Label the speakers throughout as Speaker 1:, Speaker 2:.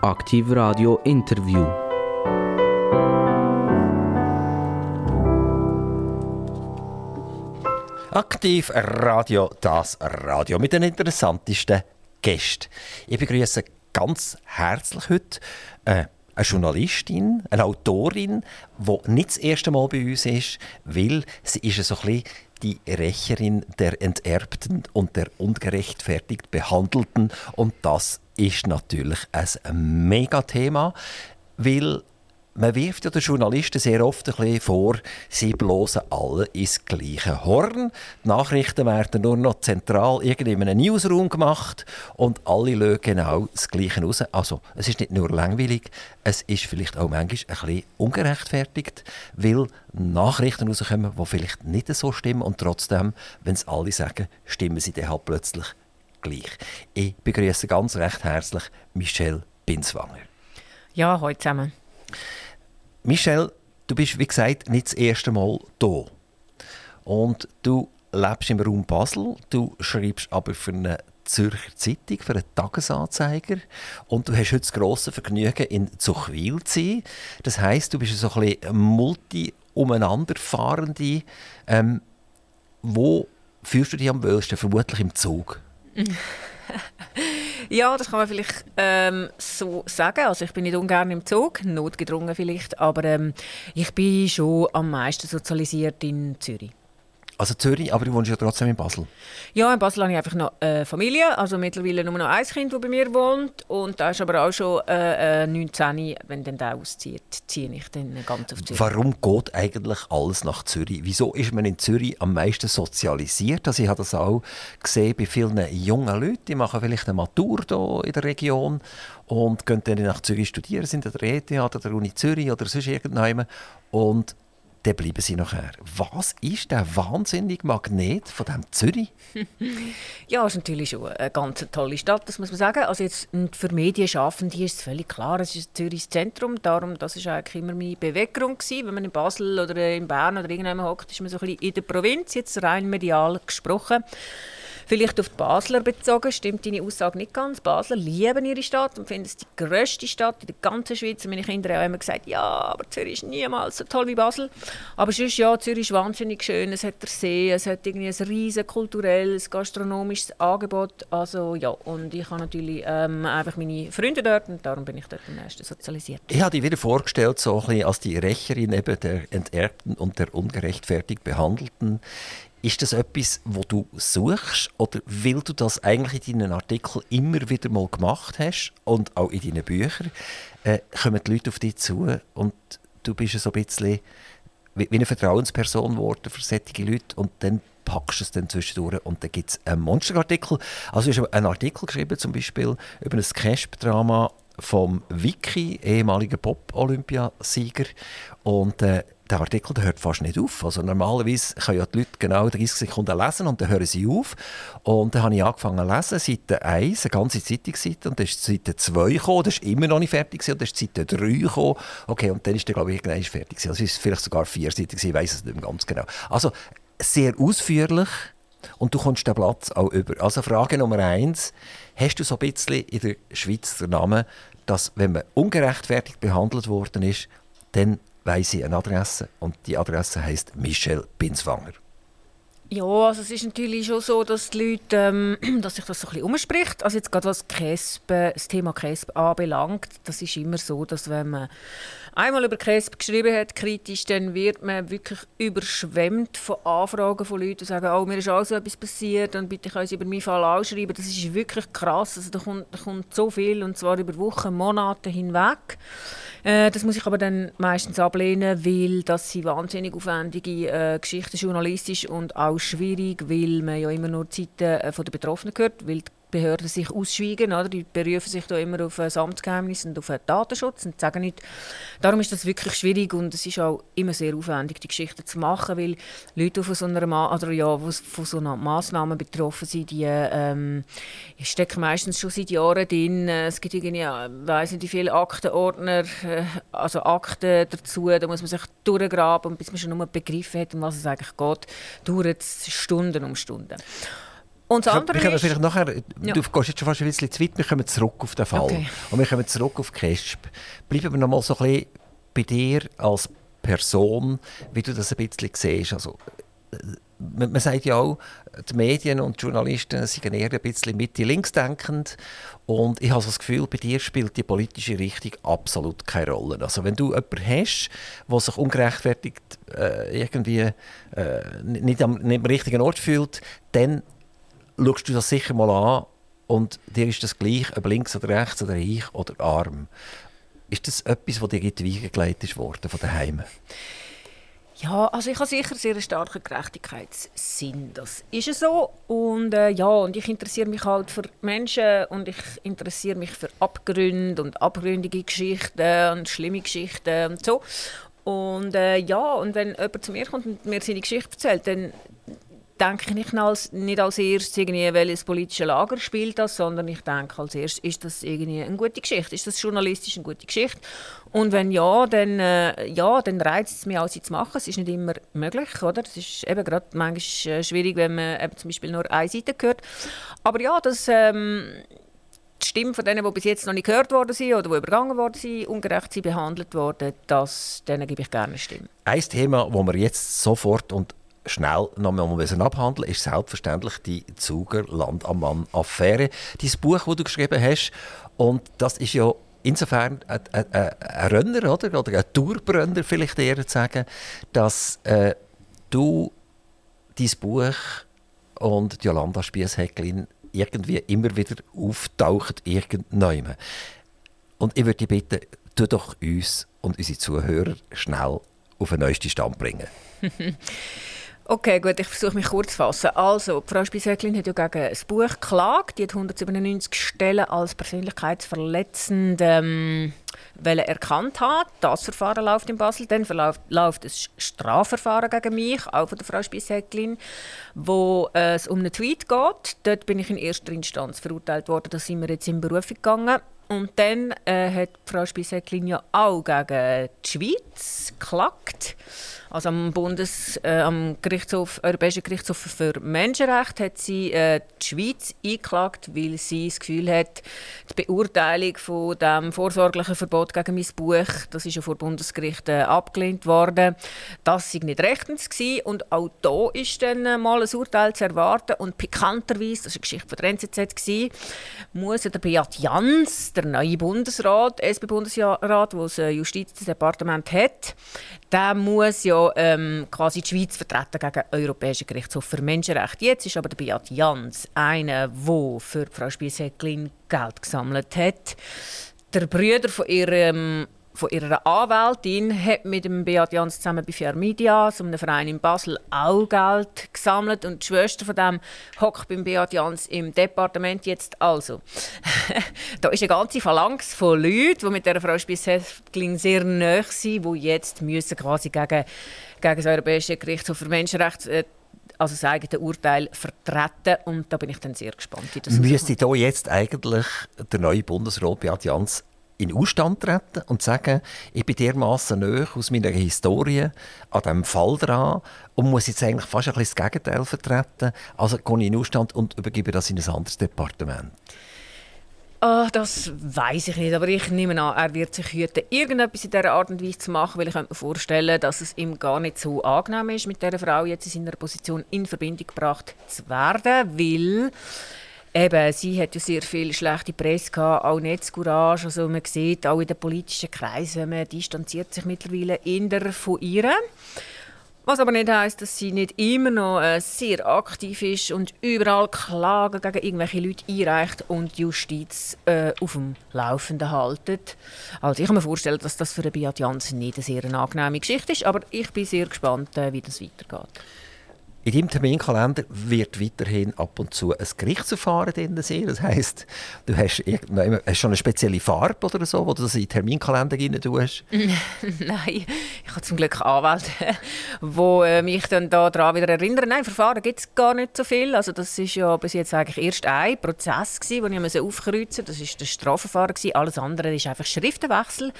Speaker 1: Aktiv Radio Interview.
Speaker 2: Aktiv Radio, das Radio mit den interessantesten Gästen. Ich begrüße ganz herzlich heute äh, eine Journalistin, eine Autorin, die nicht das erste Mal bei uns ist, weil sie ist so ein bisschen die Rächerin der Enterbten und der ungerechtfertigt Behandelten. Und das ist natürlich ein Megathema, weil man wirft ja den Journalisten sehr oft ein bisschen vor, sie bloßen alle ins gleiche Horn. Die Nachrichten werden nur noch zentral in einem Newsroom gemacht und alle lösen genau das Gleiche raus. Also, es ist nicht nur langweilig, es ist vielleicht auch manchmal ein bisschen ungerechtfertigt, weil Nachrichten rauskommen, die vielleicht nicht so stimmen und trotzdem, wenn es alle sagen, stimmen sie dann halt plötzlich gleich. Ich begrüße ganz recht herzlich Michelle Binswanger.
Speaker 3: Ja, heute zusammen.
Speaker 2: Michelle, du bist wie gesagt nicht das erste Mal hier. Und du lebst im Raum Basel, du schreibst aber für eine Zürcher Zeitung, für einen Tagesanzeiger. Und du hast heute das grosse Vergnügen, in Zuchwil zu sein. Das heisst, du bist so ein bisschen multi-umeinanderfahrende. Ähm, wo führst du dich am wohlsten? Vermutlich im Zug.
Speaker 3: Ja, das kann man vielleicht ähm, so sagen. Also ich bin nicht ungern im Zug, notgedrungen vielleicht, aber ähm, ich bin schon am meisten sozialisiert in Zürich.
Speaker 2: Also Zürich, aber du wohnst ja trotzdem in Basel?
Speaker 3: Ja, in Basel habe ich einfach noch äh, Familie, also mittlerweile nur noch ein Kind, das bei mir wohnt und da ist aber auch schon äh, 19, äh, wenn dann der auszieht, ziehe ich dann ganz auf Zürich.
Speaker 2: Warum geht eigentlich alles nach Zürich? Wieso ist man in Zürich am meisten sozialisiert? Also ich habe das auch gesehen bei vielen jungen Leuten, die machen vielleicht eine Matur hier in der Region und gehen dann nach Zürich studieren, sind an der ETH oder der Uni Zürich oder sonst irgendjemand und dann bleiben sie nachher. Was ist der wahnsinnige Magnet von dem Zürich?
Speaker 3: ja, es ist natürlich schon eine ganz tolle Stadt, das muss man sagen. Also jetzt für Medienschaffende ist es völlig klar, es ist Zürichs Zentrum, darum, das ist eigentlich immer meine gewesen. Wenn man in Basel oder in Bern oder irgendwann hockt, ist man so ein bisschen in der Provinz, jetzt rein medial gesprochen. Vielleicht auf die Basler bezogen, stimmt deine Aussage nicht ganz. Basler lieben ihre Stadt und finden es die grösste Stadt in der ganzen Schweiz. meine Kinder haben immer gesagt, ja, aber Zürich ist niemals so toll wie Basel. Aber sonst, ja, Zürich ist wahnsinnig schön. Es hat der See, es hat irgendwie ein riesen kulturelles, gastronomisches Angebot. Also ja, und ich habe natürlich ähm, einfach meine Freunde dort und darum bin ich dort am meisten sozialisiert.
Speaker 2: Ich habe dich wieder vorgestellt, so ein bisschen als die Rächerin eben der Enterbten und der ungerechtfertigt Behandelten. Ist das etwas, wo du suchst oder weil du das eigentlich in deinen Artikeln immer wieder mal gemacht hast und auch in deinen Büchern, äh, kommen die Leute auf dich zu und du bist so ein bisschen wie, eine Vertrauensperson geworden für solche Leute und dann packst du es dann zwischendurch und dann gibt es einen Monsterartikel. Also hast einen Artikel geschrieben, zum Beispiel über ein Casp-Drama vom Vicky, ehemaliger Pop-Olympiasieger und äh, der Artikel der hört fast nicht auf. Also normalerweise können ja die Leute genau 30 Sekunden lesen und dann hören sie auf. Und dann habe ich angefangen zu lesen, Seite 1, eine ganze Zeitungsseite, und dann ist Seite 2 gekommen, das ist immer noch nicht fertig gewesen, und dann ist Seite 3 gekommen. Okay, und dann ist der, glaube ich, irgendwann fertig gewesen. Also ist vielleicht sogar vier Seiten gewesen, ich weiß es nicht mehr ganz genau. Also sehr ausführlich und du kommst den Platz auch über. Also Frage Nummer eins, hast du so ein bisschen in der Schweiz den Namen, dass wenn man ungerechtfertigt behandelt worden ist, dann weiss ich eine Adresse und die Adresse heißt Michelle Binswanger.
Speaker 3: Ja, also es ist natürlich schon so, dass die Leute, ähm, dass sich das so ein bisschen umspricht. Also jetzt gerade was Cresp, das Thema Cresp anbelangt, das ist immer so, dass wenn man einmal über Cresp geschrieben hat, kritisch, dann wird man wirklich überschwemmt von Anfragen von Leuten, die sagen, oh, mir ist auch so etwas passiert und bitte können Sie über meinen Fall ausschreiben. Das ist wirklich krass. Also da kommt, da kommt so viel und zwar über Wochen, Monate hinweg. Äh, das muss ich aber dann meistens ablehnen, weil das sind wahnsinnig aufwendige äh, Geschichten journalistisch und auch schwierig, weil man ja immer nur die Seite äh, der Betroffenen hört, weil die Behörden sich ausschweigen. Oder? Die berufen sich da immer auf das Amtsgeheimnis und auf den Datenschutz und sagen nicht. Darum ist das wirklich schwierig und es ist auch immer sehr aufwendig, die Geschichten zu machen, weil Leute, die von so einer, Ma oder ja, von so einer Massnahme betroffen sind, die ähm, stecken meistens schon seit Jahren drin. Es gibt irgendwie, ja, weiss nicht, wie viele Aktenordner, äh, also Akten dazu, da muss man sich durchgraben, bis man schon nur begriffen hat, um was es eigentlich geht, dauert es Stunden um Stunden. Und das andere
Speaker 2: wir
Speaker 3: ist...
Speaker 2: vielleicht nachher,
Speaker 3: Ja.
Speaker 2: du gehst jetzt schon fast ein bisschen zu weit, wir kommen zurück auf den Fall.
Speaker 3: Okay.
Speaker 2: Und wir kommen zurück auf Kesp. Bleiben wir noch mal so ein bisschen bei dir als Person, wie du das ein bisschen siehst. Also, äh, man, man sagt ja auch, die Medien und die Journalisten sind eher ein bisschen Mitte-links denkend. Und ich habe so das Gefühl, bei dir spielt die politische Richtung absolut keine Rolle. Also wenn du jemanden hast, der sich ungerechtfertigt äh, irgendwie äh, nicht, am, nicht am richtigen Ort fühlt, dann schaust du das sicher mal an und dir ist das gleich, ob links oder rechts oder reich oder arm. Ist das etwas, das dir in die Wiege gelegt worden von daheim?
Speaker 3: Ja, also ich habe sicher sehr einen starken Gerechtigkeitssinn. Das ist so. Und äh, ja, und ich interessiere mich halt für Menschen und ich interessiere mich für Abgründe und abgründige Geschichten und schlimme Geschichten und so. Und äh, ja, und wenn jemand zu mir kommt und mir seine Geschichte erzählt, dann denke ich nicht als, nicht als erstes irgendwie, welches politische Lager spielt das, sondern ich denke als erstes, ist das irgendwie eine gute Geschichte? Ist das journalistisch eine gute Geschichte? Und wenn ja, dann, äh, ja, dann reizt es mich sie zu machen. Es ist nicht immer möglich, oder? Es ist eben gerade manchmal äh, schwierig, wenn man eben zum Beispiel nur eine Seite hört. Aber ja, das... Ähm, die Stimmen von denen, die bis jetzt noch nicht gehört worden sind oder die übergangen worden sind, ungerecht sind behandelt worden, das, denen gebe ich gerne eine Stimme.
Speaker 2: Ein Thema, das wir jetzt sofort und schnell noch mal müssen abhandeln ist selbstverständlich die Zuger Land am Mann-Affäre. Dein Buch, das du geschrieben hast, und das ist ja insofern ein, ein, ein Renner oder? oder ein Tourbrenner, vielleicht eher zu sagen, dass äh, du dein Buch und Jolanda Spiess-Häcklin irgendwie immer wieder auftaucht, irgendwann. Und ich würde dich bitten, tu doch uns und unsere Zuhörer schnell auf den neuesten Stand bringen.
Speaker 3: Okay, gut, ich versuche mich kurz zu fassen. Also, Frau Spiesäcklin hat ja gegen ein Buch geklagt. Die hat 197 Stellen als persönlichkeitsverletzend ähm, erkannt haben. Das Verfahren läuft in Basel. Dann läuft ein Strafverfahren gegen mich, auch von der Frau Spiesäcklin, wo äh, es um einen Tweet geht. Dort bin ich in erster Instanz verurteilt worden. Da sind wir jetzt in Berufung gegangen. Und dann äh, hat Frau Spiesäcklin ja auch gegen die Schweiz geklagt. Also am Bundes, äh, am Gerichtshof, Europäischen Gerichtshof für Menschenrechte hat sie äh, die Schweiz eingeklagt, weil sie das Gefühl hat, die Beurteilung von dem vorsorglichen Verbot gegen mein Buch, das ist ja vor Bundesgericht äh, abgelehnt worden, das sei nicht rechtens gewesen. und auch da ist dann äh, mal ein Urteil zu erwarten und pikanterweise, das war eine Geschichte von der NZZ gewesen, muss der Beat Jans, der neue Bundesrat, SP-Bundesrat, der das äh, Justizdepartement hat, der muss ja ähm, quasi die Schweiz vertreten gegen den Europäischen Gerichtshof für Menschenrechte. Jetzt ist aber der Beat Jans einer, der für Frau Spies-Häcklin Geld gesammelt hat. Der Brüder von ihrem von ihrer Anwältin hat mit dem Beat Jans zusammen bei Fair Media, so einem Verein in Basel, auch Geld gesammelt. Und die Schwester von dem hockt beim Beat Jans im Departement jetzt also. da ist eine ganze Phalanx von Leuten, die mit der Frau Spies-Häcklin sehr nahe sind, die jetzt müssen quasi gegen, gegen das Europäische Gerichtshof für Menschenrechte äh, also das eigene Urteil vertreten. Und da bin ich dann sehr gespannt, wie das
Speaker 2: Müsste da jetzt eigentlich der neue Bundesrat Beat Jans in Ausstand treten und sagen, ich bin dermaßen nahe aus meiner Historie an diesem Fall dran und muss jetzt eigentlich fast ein bisschen das Gegenteil vertreten. Also gehe ich in Ausstand und übergebe das in ein anderes Departement.
Speaker 3: Ah, das weiß ich nicht, aber ich nehme an, er wird sich hüten, irgendetwas in dieser Art und Weise zu machen, weil ich könnte mir vorstellen, dass es ihm gar nicht so angenehm ist, mit dieser Frau jetzt in seiner Position in Verbindung gebracht zu werden, weil Eben, sie hat ja sehr viel schlechte Presse gehabt, auch Netzcourage. Also man sieht auch in den politischen Kreisen, man distanziert sich mittlerweile eher von ihr. Was aber nicht heisst, dass sie nicht immer noch äh, sehr aktiv ist und überall Klagen gegen irgendwelche Leute einreicht und die Justiz äh, auf dem Laufenden haltet. Also ich kann mir vorstellen, dass das für Beat Jansen nicht eine sehr angenehme Geschichte ist, aber ich bin sehr gespannt, äh, wie das weitergeht.
Speaker 2: In deinem Terminkalender wird weiterhin ab und zu ein Gerichtsverfahren drin sein. Das heisst, du hast, hast schon eine spezielle Farbe oder so, wo du das in den Terminkalender rein tust.
Speaker 3: Nein, ich habe zum Glück Anwälte, die äh, mich dann daran wieder erinnern. Nein, Verfahren gibt es gar nicht so viel. Also das ist ja bis jetzt eigentlich erst ein Prozess den ich musste aufkreuzen. Das ist das Strafverfahren. Alles andere ist einfach Schriftenwechsel.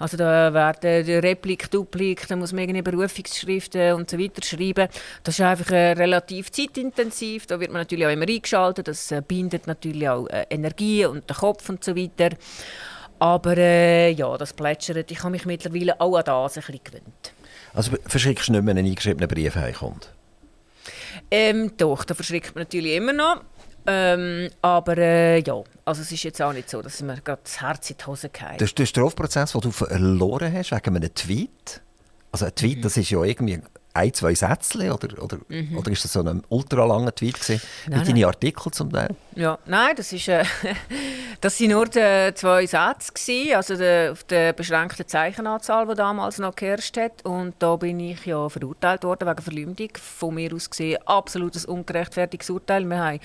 Speaker 3: Also da werden Replik, Duplik, da muss man irgendeine Berufungsschriften und so weiter schreiben. Das ist einfach natürlich äh, relativ zeitintensiv. Da wird man natürlich auch immer eingeschaltet. Das äh, bindet natürlich auch äh, Energie und den Kopf und so weiter. Aber äh, ja, das plätschert. Ich habe mich mittlerweile auch an das ein bisschen gewöhnt.
Speaker 2: Also verschreckst du nicht, wenn ein eingeschriebener Brief heimkommt?
Speaker 3: Ähm, doch, da verschreckt man natürlich immer noch. Ähm, aber äh, ja, also es ist jetzt auch nicht so, dass mir gerade das Herz in die Hose geht.
Speaker 2: Der, der Strafprozess, den du verloren hast wegen einem Tweet, also ein Tweet, mhm. das ist ja irgendwie ein, zwei Sätze oder, oder, mhm. oder ist das so ein ultralanger Tweet gewesen, nein, mit deinen Artikeln zum Teil?
Speaker 3: Ja, nein, das ist äh, das sind nur die zwei Sätze gewesen, also die, auf der beschränkten Zeichenanzahl, die damals noch geherrscht hat und da bin ich ja verurteilt worden wegen Verleumdung. Von mir aus gesehen absolutes ungerechtfertigtes Urteil. Wir haben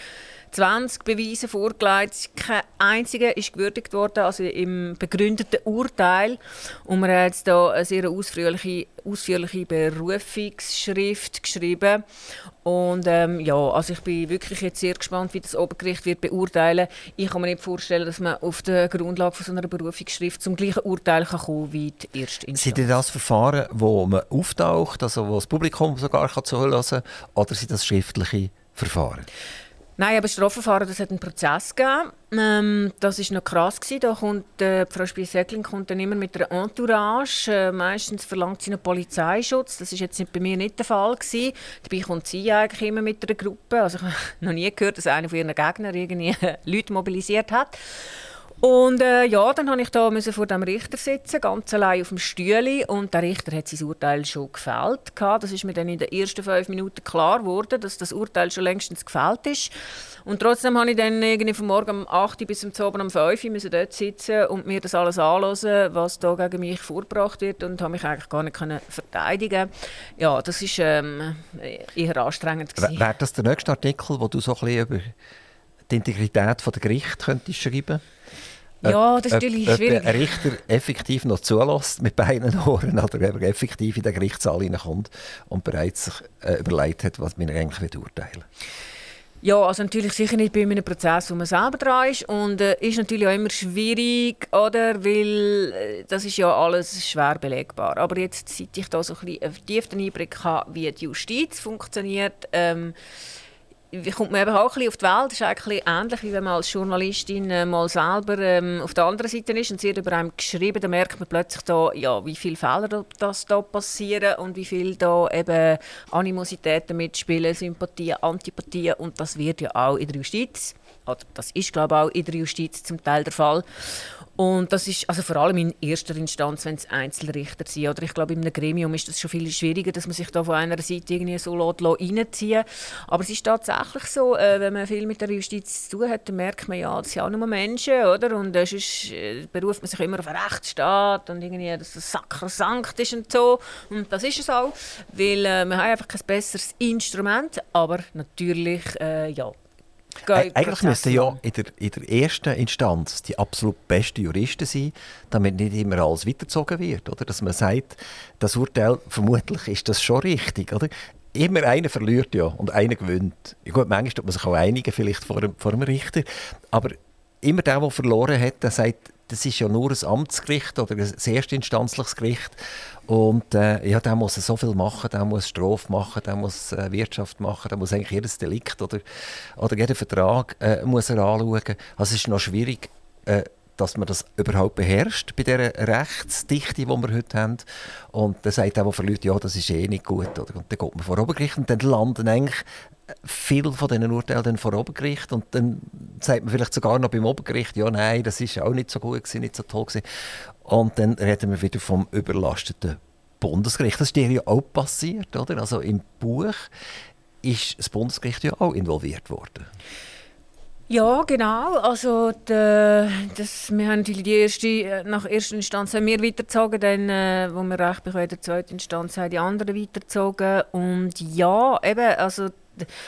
Speaker 3: 20 Beweise vorgelegt. Kein einziger ist gewürdigt worden, also im begründeten Urteil. Und wir haben jetzt hier eine sehr ausführliche, ausführliche Berufungsschrift geschrieben. Und ähm, ja, also ich bin wirklich jetzt sehr gespannt, wie das Obergericht wird beurteilen. Ich kann mir nicht vorstellen, dass man auf der Grundlage von so einer Berufungsschrift zum gleichen Urteil kann kommen wie die erste Instanz.
Speaker 2: Sind das Verfahren, wo man auftaucht, also wo das Publikum sogar zuhören kann, oder sind das schriftliche Verfahren?
Speaker 3: Nein, aber Strafverfahren, das hat einen Prozess gegeben. Ähm, das war noch krass. Gewesen. Da kommt, äh, Frau Spies-Säckling kommt dann immer mit einer Entourage. Äh, meistens verlangt sie einen Polizeischutz. Das war jetzt bei mir nicht der Fall. Gewesen. Dabei kommt sie eigentlich immer mit einer Gruppe. Also ich habe noch nie gehört, dass einer von ihren Gegnern irgendwie Leute mobilisiert hat. Und äh, ja, dann musste ich da müssen vor dem Richter sitzen, ganz allein auf dem Stühle. Und der Richter hat sein Urteil schon gefällt. Das ist mir dann in den ersten fünf Minuten klar geworden, dass das Urteil schon längstens gefällt ist. Und trotzdem habe ich dann irgendwie von morgen um 8 bis zum Abend um 5 Uhr dort sitzen und mir das alles anhören, was da gegen mich vorgebracht wird und habe mich eigentlich gar nicht können verteidigen. Ja, das ist ähm, eher anstrengend
Speaker 2: Wäre das der nächste Artikel, wo du so ein bisschen über die Integrität der Gericht könntest schreiben?
Speaker 3: Ja, das ist natürlich ob, schwierig.
Speaker 2: Ob ein Richter effektiv noch zulässt mit beiden Ohren oder ob er effektiv in den Gerichtssaal hineinkommt und bereits sich äh, überlegt hat, was man eigentlich urteilen.
Speaker 3: Ja, also natürlich sicher nicht bei einem Prozess, wo man selber dran ist. Und äh, ist natürlich auch immer schwierig, oder? Weil äh, das ist ja alles schwer belegbar. Aber jetzt, seit ich da so ein bisschen einen vertieften Einblick habe, wie die Justiz funktioniert, ähm, kommt man eben auch ein auf die Welt. Das ist eigentlich ähnlich, wie wenn man als Journalistin äh, mal selber ähm, auf der anderen Seite ist und sie über einem geschrieben, dann merkt man plötzlich da, ja, wie viele Fehler das da passieren und wie viel da eben Animositäten mitspielen, Sympathien, Antipathien und das wird ja auch in der Justiz, oder das ist glaube ich auch in der Justiz zum Teil der Fall. Und das ist also vor allem in erster Instanz, wenn es Einzelrichter sind. Oder ich glaube, in einem Gremium ist das schon viel schwieriger, dass man sich da von einer Seite irgendwie so reinziehen Aber es ist tatsächlich so, äh, wenn man viel mit der Justiz zu tun hat, dann merkt man ja, das sind auch nur Menschen, oder? Und äh, sonst äh, beruft man sich immer auf einen Rechtsstaat und irgendwie, dass das sakrosankt ist und so. Und das ist es auch, weil äh, wir haben einfach kein besseres Instrument. Aber natürlich, äh, ja,
Speaker 2: eigentlich müssten ja in der, in der ersten Instanz die absolut besten Juristen sein, damit nicht immer alles weitergezogen wird. Oder? Dass man sagt, das Urteil, vermutlich ist das schon richtig. Oder? Immer einer verliert ja und einer gewinnt. Gut, manchmal tut man sich auch einigen, vielleicht vor, vor dem Richter. Aber immer der, der verloren hat, der sagt, das ist ja nur ein Amtsgericht oder ein erstinstanzliches Gericht. Und äh, ja, der muss so viel machen, der muss Strafe machen, der muss äh, Wirtschaft machen, der muss eigentlich jedes Delikt oder, oder jeden Vertrag äh, muss er anschauen. Also es ist noch schwierig, äh, dass man das überhaupt beherrscht bei dieser Rechtsdichte, die wir heute haben. Und dann sagt der, der verliert, ja, das ist eh nicht gut. Oder? Und dann geht man vor Obergericht und dann landen eigentlich viele von diesen Urteilen vor Obergericht und dann sagt man vielleicht sogar noch beim Obergericht, ja nein, das ist auch nicht so gut gewesen, nicht so toll gewesen. Und dann reden wir wieder vom überlasteten Bundesgericht. Das ist dir ja auch passiert, oder? Also im Buch ist das Bundesgericht ja auch involviert worden.
Speaker 3: Ja, genau. Also die, das, wir haben die erste, nach erster Instanz haben wir weitergezogen, dann, äh, wo wir recht bekommen, der zweiten Instanz haben die anderen weitergezogen. Und ja, eben, also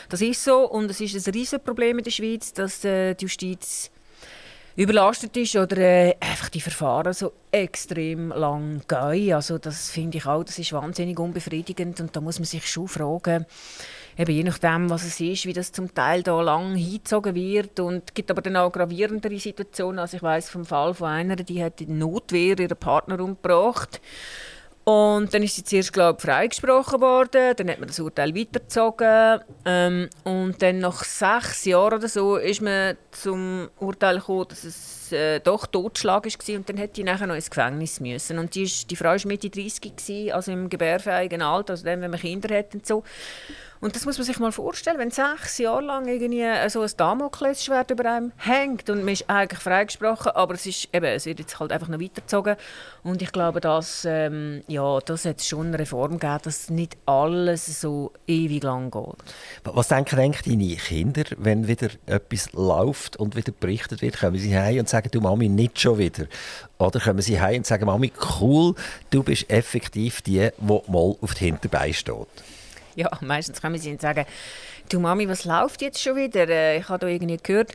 Speaker 3: das ist so und es ist ein riesiges Problem in der Schweiz, dass äh, die Justiz überlastet ist oder äh, einfach die Verfahren so extrem lang gehen. Also das finde ich auch, das ist wahnsinnig unbefriedigend und da muss man sich schon fragen, eben je nachdem, was es ist, wie das zum Teil da lang hingezogen wird und es gibt aber dann auch gravierendere Situationen. Also ich weiß vom Fall von einer, die hat in Notwehr ihren Partner umgebracht Und dann ist sie zuerst, glaube ich, freigesprochen worden, dann hat man das Urteil weitergezogen ähm, und dann nach sechs Jahren oder so ist man zum Urteil gekommen, dass es äh, doch Totschlag war und dann hätte die nachher noch ins Gefängnis müssen. Und die, ist, die Frau war Mitte 30, gewesen, also im gebärfähigen Alter, also dann, wenn man Kinder hat und so. Und das muss man sich mal vorstellen, wenn sechs Jahre lang irgendwie so ein Damoklesschwert über einem hängt und man ist eigentlich freigesprochen, aber es, ist, eben, es wird jetzt halt einfach noch weitergezogen. Und ich glaube, dass, ähm, ja, das hat schon eine Reform gegeben, dass nicht alles so ewig lang geht.
Speaker 2: Was denken eigentlich deine Kinder, wenn wieder etwas läuft und wieder berichtet wird? Kommen sie heim und sagen, du Mami, nicht schon wieder? Oder kommen sie heim und sagen, Mami, cool, du bist effektiv die, die mal auf die Hinterbeine steht?
Speaker 3: Ja, meistens kommen sie und sagen, du Mami, was läuft jetzt schon wieder? Äh, ich habe da irgendwie gehört.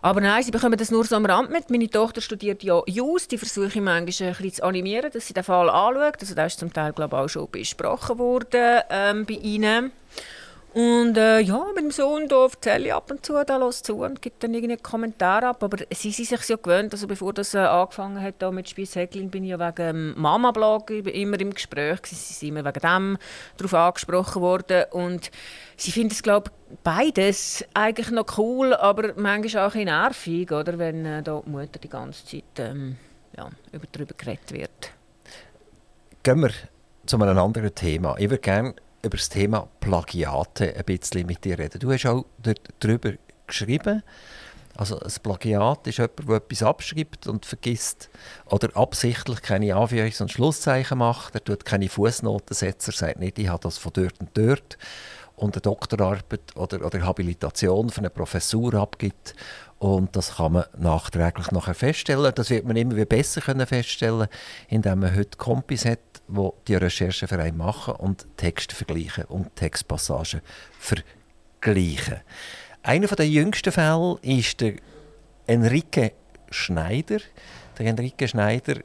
Speaker 3: Aber nein, sie bekommen das nur so am Rand mit. Meine Tochter studiert ja Jus, die versuche ich manchmal ein bisschen zu animieren, dass sie den Fall anschaut. Also das ist zum Teil, glaube ich, auch schon besprochen worden ähm, bei ihnen. Und äh, ja, mit dem Sohn da erzähle ich ab und zu, da los zu und gibt dann irgendeinen Kommentar ab. Aber sie sind sich ja gewöhnt, also bevor das äh, angefangen hat da mit Spieshäckling, bin ich ja wegen dem Mama-Blog immer im Gespräch. Sie sind immer wegen dem darauf angesprochen worden. Und sie finden es, glaube ich, beides eigentlich noch cool, aber manchmal auch ein nervig, oder, wenn äh, da die Mutter die ganze Zeit ähm, ja, über, darüber geredet wird.
Speaker 2: Gehen wir zu einem anderen Thema. Ich würde gerne über das Thema Plagiate ein bisschen mit dir reden. Du hast auch darüber geschrieben. Also ein Plagiat ist jemand, der etwas abschreibt und vergisst oder absichtlich keine Anführungs- und Schlusszeichen macht. Er tut keine Fußnoten setzen, er sagt nicht, ich habe das von dort und dort und eine Doktorarbeit oder, oder Habilitation für eine Professur abgibt. Und das kann man nachträglich nachher feststellen. Das wird man immer wieder besser können feststellen, indem man heute Kompis hat, die die Recherchen für einen machen und Texte vergleichen und Textpassagen vergleichen. Einer der jüngsten Fälle ist der Enrique Schneider. Der Enrique Schneider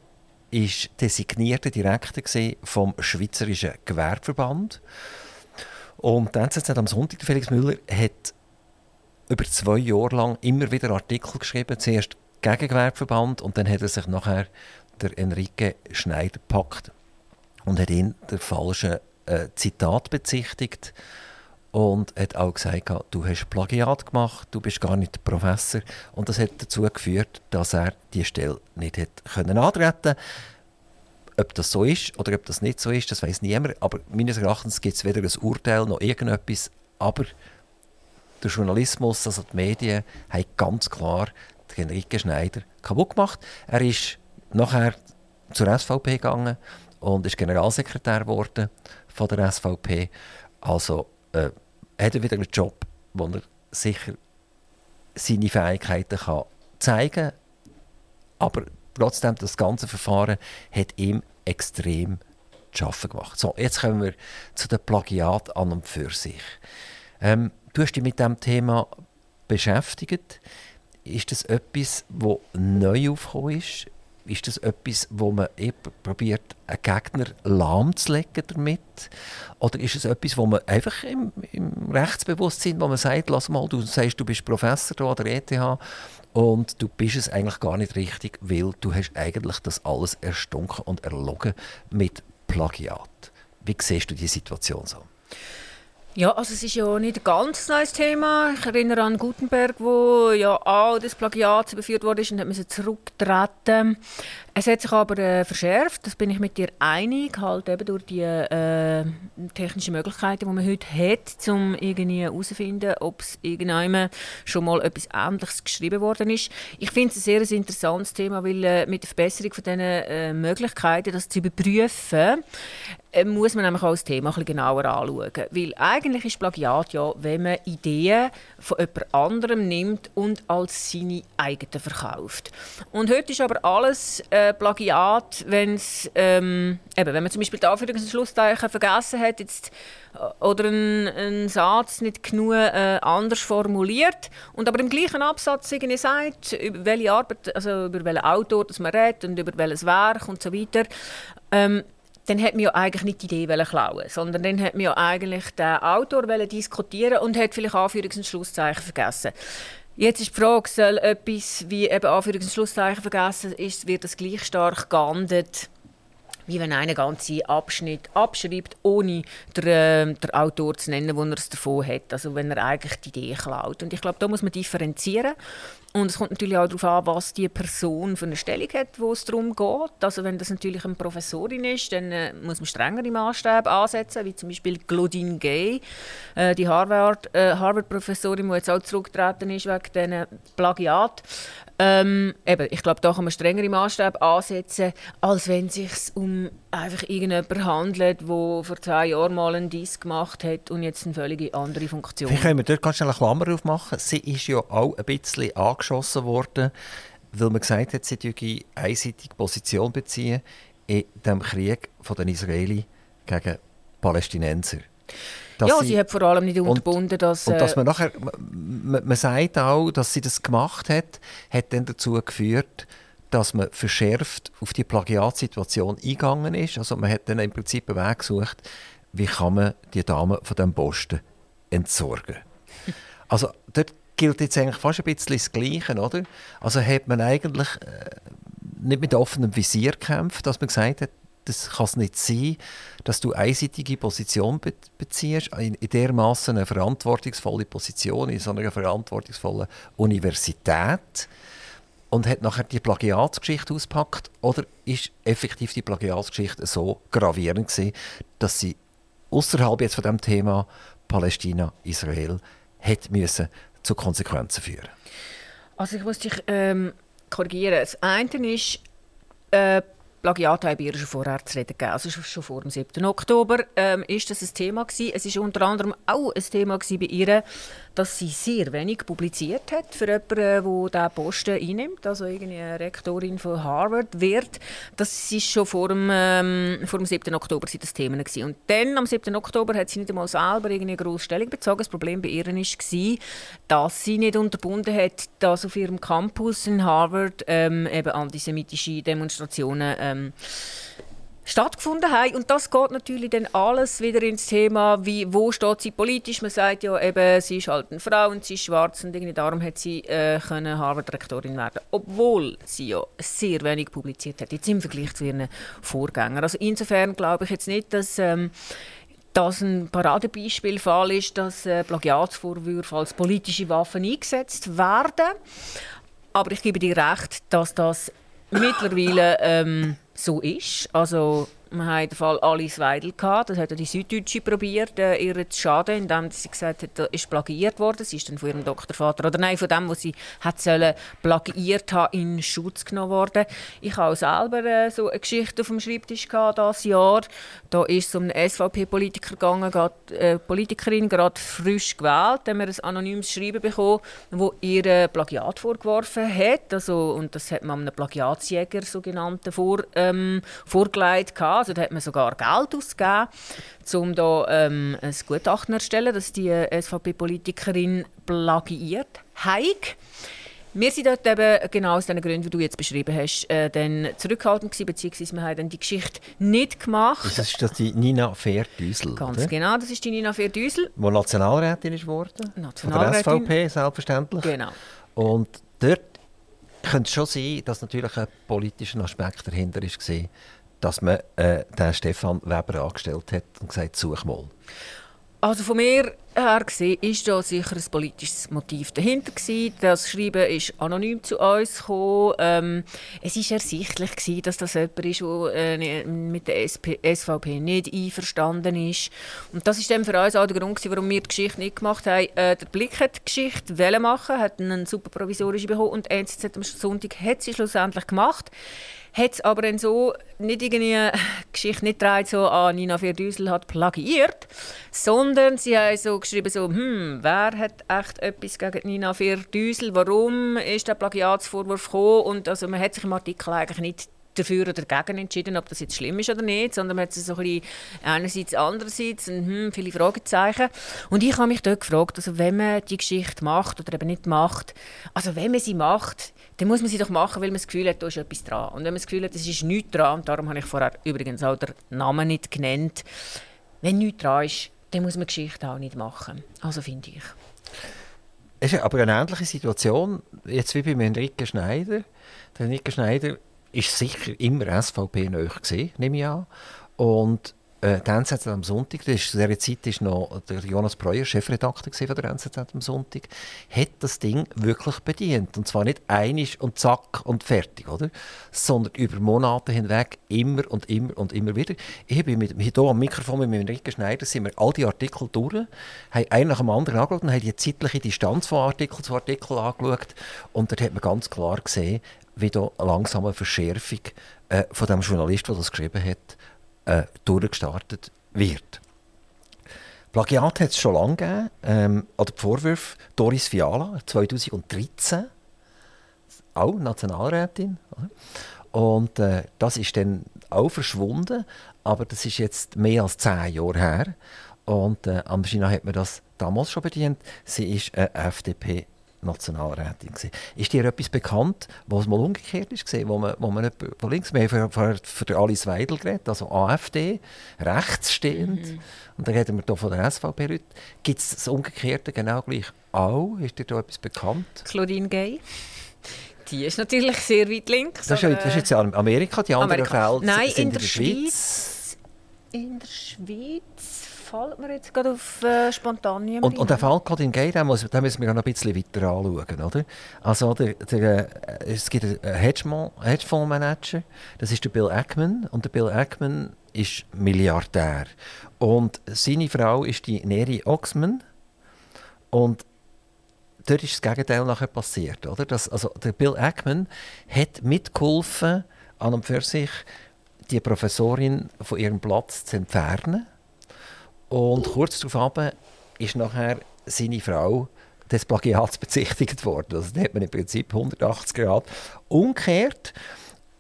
Speaker 2: ist designierter Direktor vom Schweizerischen Gewerbeverband. Und der NZZ am Sonntag, Felix Müller, hat über zwei Jahre lang immer wieder Artikel geschrieben. Zuerst gegen Gewerbeverband und dann hat er sich nachher der Enrique Schneider gepackt und hat ihn der falschen äh, Zitat bezichtigt und hat auch gesagt, du hast Plagiat gemacht, du bist gar nicht der Professor und das hat dazu geführt, dass er die Stelle nicht hat antreten ob das so ist oder ob das nicht so ist, das weiß niemand. Aber meines Erachtens gibt es weder ein Urteil noch irgendetwas. Aber der Journalismus, also die Medien, haben ganz klar den Enrique Schneider kaputt gemacht. Er ist nachher zur SVP gegangen und ist Generalsekretär geworden von der SVP. Also äh, hat er wieder einen Job, wo er sicher seine Fähigkeiten kann zeigen kann. Trotzdem, das ganze Verfahren hat ihm extrem zu arbeiten gemacht. So, jetzt kommen wir zu den Plagiat an und für sich. Ähm, du hast dich mit diesem Thema beschäftigt. Ist das etwas, das neu aufgekommen ist? Ist das etwas, wo man probiert, einen Gegner lahmzulegen damit? Oder ist es etwas, wo man einfach im, im Rechtsbewusstsein, wo man sagt, lass mal, du sagst, du bist Professor da an der ETH und du bist es eigentlich gar nicht richtig, weil du hast eigentlich das alles erstunken und erlogen mit Plagiat. Wie siehst du die Situation so?
Speaker 3: Ja, also es ist ja nicht ein ganz neues Thema. Ich erinnere an Gutenberg, wo ja auch das Plagiat überführt wurde und hat zurücktreten. Es hat sich aber äh, verschärft, das bin ich mit dir einig, halt eben durch die äh, technischen Möglichkeiten, die man heute hat, um herauszufinden, ob es irgendjemand schon mal etwas Ähnliches geschrieben worden ist. Ich finde es ein sehr interessantes Thema, weil äh, mit der Verbesserung von diesen äh, Möglichkeiten, das zu überprüfen, äh, muss man nämlich auch das Thema ein genauer anschauen. Weil eigentlich ist Plagiat ja, wenn man Ideen von jemand anderem nimmt und als seine eigenen verkauft. Und heute ist aber alles äh, Plagiat, wenn's, ähm, eben, wenn man zum Beispiel die Anführungs- und Schlusszeichen vergessen hat jetzt, äh, oder einen Satz nicht genug äh, anders formuliert und aber im gleichen Absatz irgendwie sagt, über welche Arbeit, also über welchen Autor das man redet und über welches Werk und so weiter, ähm, dann hat man ja eigentlich nicht die Idee klauen, sondern dann hat man ja eigentlich den Autor diskutieren und hat vielleicht Anführungs- und Schlusszeichen vergessen. Jetzt ist die Frage, soll etwas wie eben Anführungs- und Schlusszeichen vergessen ist, wird das gleich stark geahndet wie wenn einer ganze Abschnitt abschreibt, ohne den, äh, den Autor zu nennen, wo er es davon hat. Also wenn er eigentlich die Idee klaut. Und ich glaube, da muss man differenzieren. Und es kommt natürlich auch darauf an, was die Person für eine Stellung hat, wo es darum geht. Also wenn das natürlich eine Professorin ist, dann äh, muss man strengere Maßstäbe ansetzen, wie zum Beispiel Claudine Gay, äh, die Harvard-Professorin, äh, Harvard die jetzt auch zurückgetreten ist wegen diesen Plagiat. Ähm, eben, ich glaube, da kann man strengere Maßstäbe ansetzen, als wenn es sich um einfach irgendjemand handelt, der vor zwei Jahren mal einen Disk gemacht hat und jetzt eine völlig andere Funktion.
Speaker 2: Vielleicht können wir dort ganz schnell eine Klammer aufmachen. Sie ist ja auch ein bisschen angeschossen worden, weil man gesagt hat, sie eine einseitige Position beziehen in dem Krieg den Israelis gegen Palästinenser
Speaker 3: ja, sie, sie, hat vor allem nicht unterbunden, dass...
Speaker 2: Und dass äh, man nachher... Man, man sagt auch, dass sie das gemacht hat, hat dann dazu geführt, dass man verschärft auf die Plagiatsituation eingegangen ist. Also man hat dann im Prinzip einen Weg gesucht, wie kann man die Dame von dem Posten entsorgen. Also dort gilt jetzt eigentlich fast ein bisschen das Gleiche, oder? Also hat man eigentlich äh, nicht mit offenem Visier gekämpft, dass man gesagt hat, das kann es nicht sein, dass du einseitige Position be beziehst, in, in dermaßen eine verantwortungsvolle Position, in so einer verantwortungsvollen Universität und hat nachher die Plagiatsgeschichte auspackt oder ist effektiv die Plagiatsgeschichte so gravierend gewesen, dass sie außerhalb jetzt von dem Thema Palästina, Israel, hat müssen zu Konsequenzen führen?
Speaker 3: Also ich muss dich ähm, korrigieren. Das eine ist, äh, Plagiat haben wir schon vorher zu reden gegeben. Also schon vor dem 7. Oktober ähm, ist das ein Thema gewesen. Es ist unter anderem auch ein Thema bei ihr, dass sie sehr wenig publiziert hat für jemanden, der diesen Posten einnimmt, also eine Rektorin von Harvard wird. Das ist schon vor dem, ähm, vor dem 7. Oktober das Thema gewesen. Und dann, am 7. Oktober, hat sie nicht einmal selber eine grosse Stellung bezogen. Das Problem bei ihr war, dass sie nicht unterbunden hat, dass auf ihrem Campus in Harvard ähm, eben antisemitische Demonstrationen ähm, stattgefunden haben. Und das geht natürlich dann alles wieder ins Thema, wie, wo steht sie politisch. Man sagt ja eben, sie ist halt eine Frau und sie ist schwarz und irgendwie darum hat sie äh, Harvard-Rektorin werden Obwohl sie ja sehr wenig publiziert hat, jetzt im Vergleich zu ihren Vorgängern. Also insofern glaube ich jetzt nicht, dass... Ähm, das ein Paradebeispielfall ist, dass äh, Plagiatsvorwürfe als politische Waffen eingesetzt werden. Aber ich gebe dir recht, dass das mittlerweile ähm, so ist. Also wir hatten den Fall Alice Weidel. Gehabt. Das hat die Süddeutsche probiert, äh, ihr zu schaden, indem sie gesagt hat, da ist plagiert worden. Sie ist dann von ihrem Doktorvater, oder nein, von dem, was sie hat sollen, plagiiert haben, in Schutz genommen worden. Ich habe auch selber äh, so eine Geschichte auf dem Schreibtisch gehabt, dieses Jahr. Da ist es um einen SVP-Politiker gegangen, grad, äh, Politikerin, gerade frisch gewählt. Da haben wir ein anonymes Schreiben bekommen, wo ihr Plagiat vorgeworfen hat. Also, und das hat man einem Plagiatsjäger sogenannten vor, ähm, vorgelegt. Gehabt. Also da hat man sogar Geld ausgegeben, um da ähm, ein Gutachten zu erstellen, dass die SVP-Politikerin plagiiert hat. Wir sind dort eben genau aus den Gründen, die du jetzt beschrieben hast, äh, dann zurückhaltend gewesen, beziehungsweise wir haben dann die Geschichte nicht gemacht.
Speaker 2: Das ist das die Nina Ferdüsel,
Speaker 3: Ganz
Speaker 2: oder?
Speaker 3: genau, das ist die Nina Ferdüsel.
Speaker 2: Die Nationalrätin ist geworden.
Speaker 3: Nationalrätin.
Speaker 2: Von der SVP, selbstverständlich.
Speaker 3: Genau.
Speaker 2: Und dort könnte es schon sein, dass natürlich ein politischer Aspekt dahinter war, dass man äh, den Stefan Weber angestellt hat und gesagt, such mal.
Speaker 3: Also von mir her gesehen ist da sicher ein politisches Motiv dahinter gewesen. Das Schreiben ist anonym zu uns gekommen. Ähm, es ist ersichtlich gewesen, dass das jemand ist, der äh, mit der SP SVP nicht einverstanden ist. Und das dann für uns auch der Grund, warum wir die Geschichte nicht gemacht haben. Äh, der Blick hat die Geschichte machen, hat einen super provisorischen bekommen und NZZ am Sonntag hat sie schlussendlich gemacht hat es aber so nicht irgendwie Geschichte nicht dreht, so ah, Nina Vierdüsel hat plagiiert, sondern sie haben so geschrieben so, hm, wer hat echt etwas gegen Nina Vierdüsel, warum ist der Plagiatsvorwurf gekommen und also man hat sich im Artikel eigentlich nicht dafür oder dagegen entschieden, ob das jetzt schlimm ist oder nicht, sondern man hat so ein einerseits, andererseits und hm, viele Fragezeichen. Und ich habe mich dort gefragt, also wenn man die Geschichte macht oder eben nicht macht, also wenn man sie macht, dann muss man sie doch machen, weil man das Gefühl hat, da ist etwas dran. Und wenn man das Gefühl hat, es ist nichts dran, darum habe ich vorher übrigens auch den Namen nicht genannt, wenn nichts dran ist, dann muss man Geschichte auch nicht machen. Also finde ich.
Speaker 2: Es ist aber eine ähnliche Situation, jetzt wie bei Enrique Schneider. Der Enrique Schneider ist sicher immer SVP neu gesehen, nehme ich an. Und äh, die NZZ am Sonntag, das ist, zu dieser Zeit war noch der Jonas Breuer Chefredakteur von der NZZ am Sonntag, hat das Ding wirklich bedient. Und zwar nicht einig und zack und fertig, oder? sondern über Monate hinweg immer und immer und immer wieder. Ich bin mit, hier am Mikrofon mit Enrique Schneider sind wir all die Artikel durch, haben einen nach dem anderen angeschaut und haben die zeitliche Distanz von Artikel zu Artikel angeschaut. Und dort hat man ganz klar gesehen, wie da eine langsame Verschärfung äh, von dem Journalist, der das geschrieben hat, äh, durchgestartet wird. Plagiat hat es schon lange gegeben. Ähm, oder die Vorwürfe Doris Fiala 2013, auch Nationalrätin. Und äh, das ist dann auch verschwunden, aber das ist jetzt mehr als zehn Jahre her. Und äh, Ambrina hat mir das damals schon bedient. Sie ist eine FDP Nationalrätin. Gewesen. Ist dir etwas bekannt, was mal umgekehrt ist, gewesen, wo man, wo man nicht, wo links, wir haben für, für Alice Weidel geredet, also AfD, rechtsstehend, mhm. und dann reden wir hier von der SVP heute. Gibt es das Umgekehrte genau gleich auch? Ist dir da etwas bekannt?
Speaker 3: Claudine Gay. Die ist natürlich sehr weit links.
Speaker 2: Das ist, das ist jetzt ja Amerika, die anderen Amerika.
Speaker 3: Fälle Nein, sind in der, in der Schweiz. Schweiz. In der Schweiz fällt mir jetzt gerade auf äh, spontan
Speaker 2: und, und der Fall Gay, den, muss, den müssen wir noch ein bisschen weiter anschauen. Oder? Also, der, der, äh, es gibt einen Hedgefondsmanager, das ist der Bill Ackman. Und der Bill Ackman ist Milliardär. Und seine Frau ist die Neri Oxman. Und dort ist das Gegenteil nachher passiert. Oder? Das, also, der Bill Ackman hat mitgeholfen, an und für sich die Professorin von ihrem Platz zu entfernen und kurz darauf ist nachher seine Frau des Plagiats bezichtigt worden. Also da hat man im Prinzip 180 Grad umgekehrt.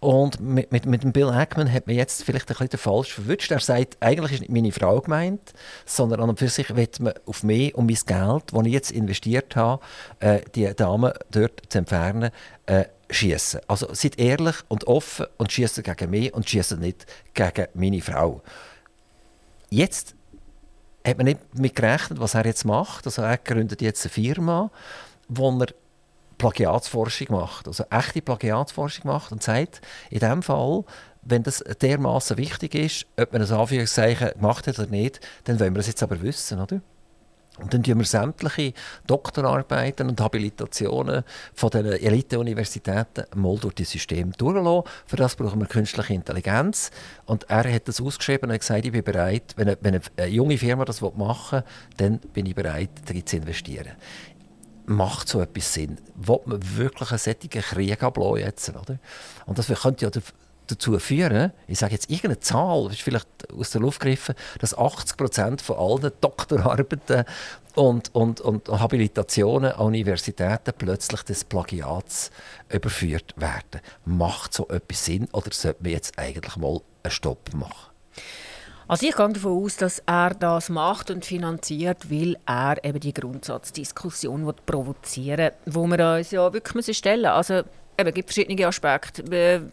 Speaker 2: Und mit, mit, mit dem Bill Ackman hat man jetzt vielleicht ein bisschen falsch verwünscht. Er sagt, eigentlich ist nicht meine Frau gemeint, sondern an und für sich wird man auf mich und mein Geld, das ich jetzt investiert habe, äh, die Dame dort zu entfernen, äh, schießen. Also seid ehrlich und offen und schießen gegen mich und schießen nicht gegen meine Frau. Jetzt hat man nicht damit gerechnet, was er jetzt macht. Also er gründet jetzt eine Firma, wo er Plagiatsforschung macht, also echte Plagiatsforschung macht und sagt, in dem Fall, wenn das dermaßen wichtig ist, ob man ein Anführungszeichen gemacht hat oder nicht, dann wollen wir das jetzt aber wissen, oder? Und dann tun wir sämtliche Doktorarbeiten und Habilitationen von den Elite-Universitäten mal durch das System durchlassen. Für das brauchen wir künstliche Intelligenz. Und er hat das ausgeschrieben und gesagt, ich bin bereit, wenn eine, wenn eine junge Firma das machen will, dann bin ich bereit, darin zu investieren. Macht so etwas Sinn? Will man wirklich einen solchen Krieg ablassen jetzt? Oder? Und das könnte ja dazu führen, ich sage jetzt irgendeine Zahl, ist vielleicht aus der Luft gegriffen, dass 80 Prozent von allen Doktorarbeiten und, und, und Habilitationen an Universitäten plötzlich des Plagiats überführt werden. Macht so etwas Sinn oder sollte man jetzt eigentlich mal einen Stopp machen?
Speaker 3: Also ich gehe davon aus, dass er das macht und finanziert, weil er eben die Grundsatzdiskussion provozieren will, wo wir uns ja wirklich stellen müssen. Also es gibt verschiedene Aspekte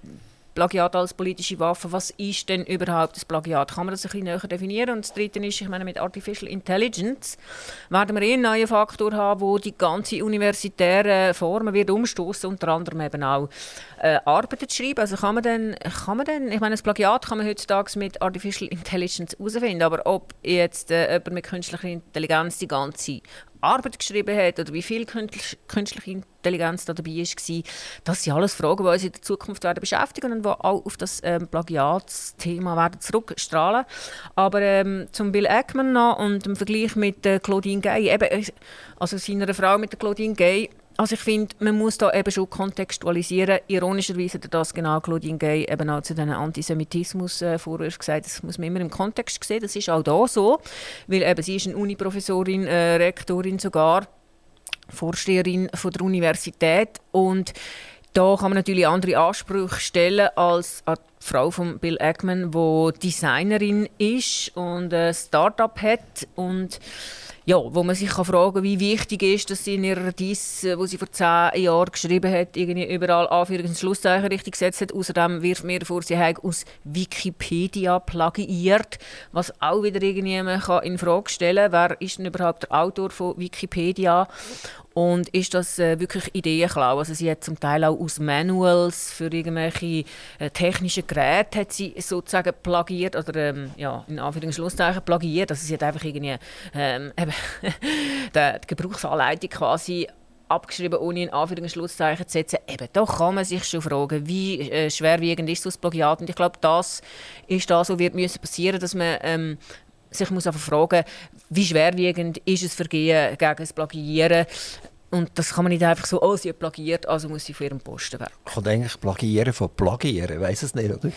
Speaker 3: Plagiat als politische Waffe. Was ist denn überhaupt das Plagiat? Kann man das ein bisschen näher definieren? Und das Dritte ist, ich meine, mit Artificial Intelligence werden wir eh einen neuen Faktor haben, wo die ganze universitäre Formen wird umstoßen, unter anderem eben auch äh, Arbeiten zu schreiben. Also kann man denn, kann man denn, ich meine, das Plagiat kann man heutzutage mit Artificial Intelligence herausfinden, aber ob jetzt äh, jemand mit künstlicher Intelligenz die ganze Arbeit geschrieben hat oder wie viel künstliche Intelligenz da dabei war. Das sind alles Fragen, die uns in der Zukunft werden beschäftigen und die auch auf das ähm, Plagiatsthema werden zurückstrahlen. Aber ähm, zum Bill Eckman noch und im Vergleich mit äh, Claudine Gay, eben, äh, also seiner Frau mit der Claudine Gay, also ich finde, man muss da eben schon kontextualisieren. Ironischerweise hat das genau Claudine Gay eben auch zu diesen Antisemitismus-Vorwürfen gesagt. Das muss man immer im Kontext sehen. Das ist auch da so, weil eben sie ist eine Uniprofessorin, äh, Rektorin sogar, Vorsteherin von der Universität und da kann man natürlich andere Ansprüche stellen als an die Frau von Bill Ackman, die Designerin ist und ein Startup hat und ja, wo man sich kann fragen kann, wie wichtig ist, dass sie in ihrer Diss, äh, wo sie vor zehn Jahren geschrieben hat, irgendwie überall Anführungs- und Schlusszeichen richtig gesetzt hat. Außerdem wirft mir vor, sie habe aus Wikipedia plagiiert, was auch wieder irgendjemand kann in Frage stellen wer ist denn überhaupt der Autor von Wikipedia. Und ist das äh, wirklich Ideenklau? Also sie hat zum Teil auch aus Manuals für irgendwelche äh, technische Geräte hat sie sozusagen plagiert oder ähm, ja, in Anführungszeichen plagiert. Also sie hat einfach irgendwie ähm, eben, die Gebrauchsanleitung quasi abgeschrieben, ohne in Anführungszeichen zu setzen. Eben, da kann man sich schon fragen, wie äh, schwerwiegend ist das Plagiat. Und ich glaube, das ist das, was wird müssen dass man ähm, sich muss einfach fragen, wie schwerwiegend ist es Vergehen gegen das Plagieren. Und das kann man nicht einfach so, oh, sie hat plagiert, also muss sie von ihrem Posten weg.
Speaker 2: Kommt eigentlich Plagieren von Plagieren, weiß es nicht, oder?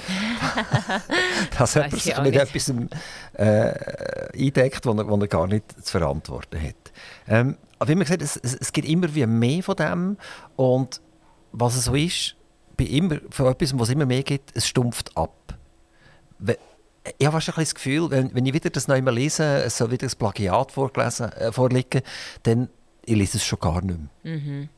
Speaker 2: Dass jemand sich mit etwas äh, eindeckt, was er, er gar nicht zu verantworten hat. Ähm, aber wie man gesagt es, es, es gibt immer wie mehr von dem und was es so ist, bei immer, von etwas, was es immer mehr gibt, es stumpft ab. Ich habe fast ein das Gefühl, wenn, wenn ich wieder das neu lese, es soll wieder ein Plagiat vorgelesen, äh, vorliegen, dann ich lese es schon gar nicht mehr.
Speaker 3: Mhm.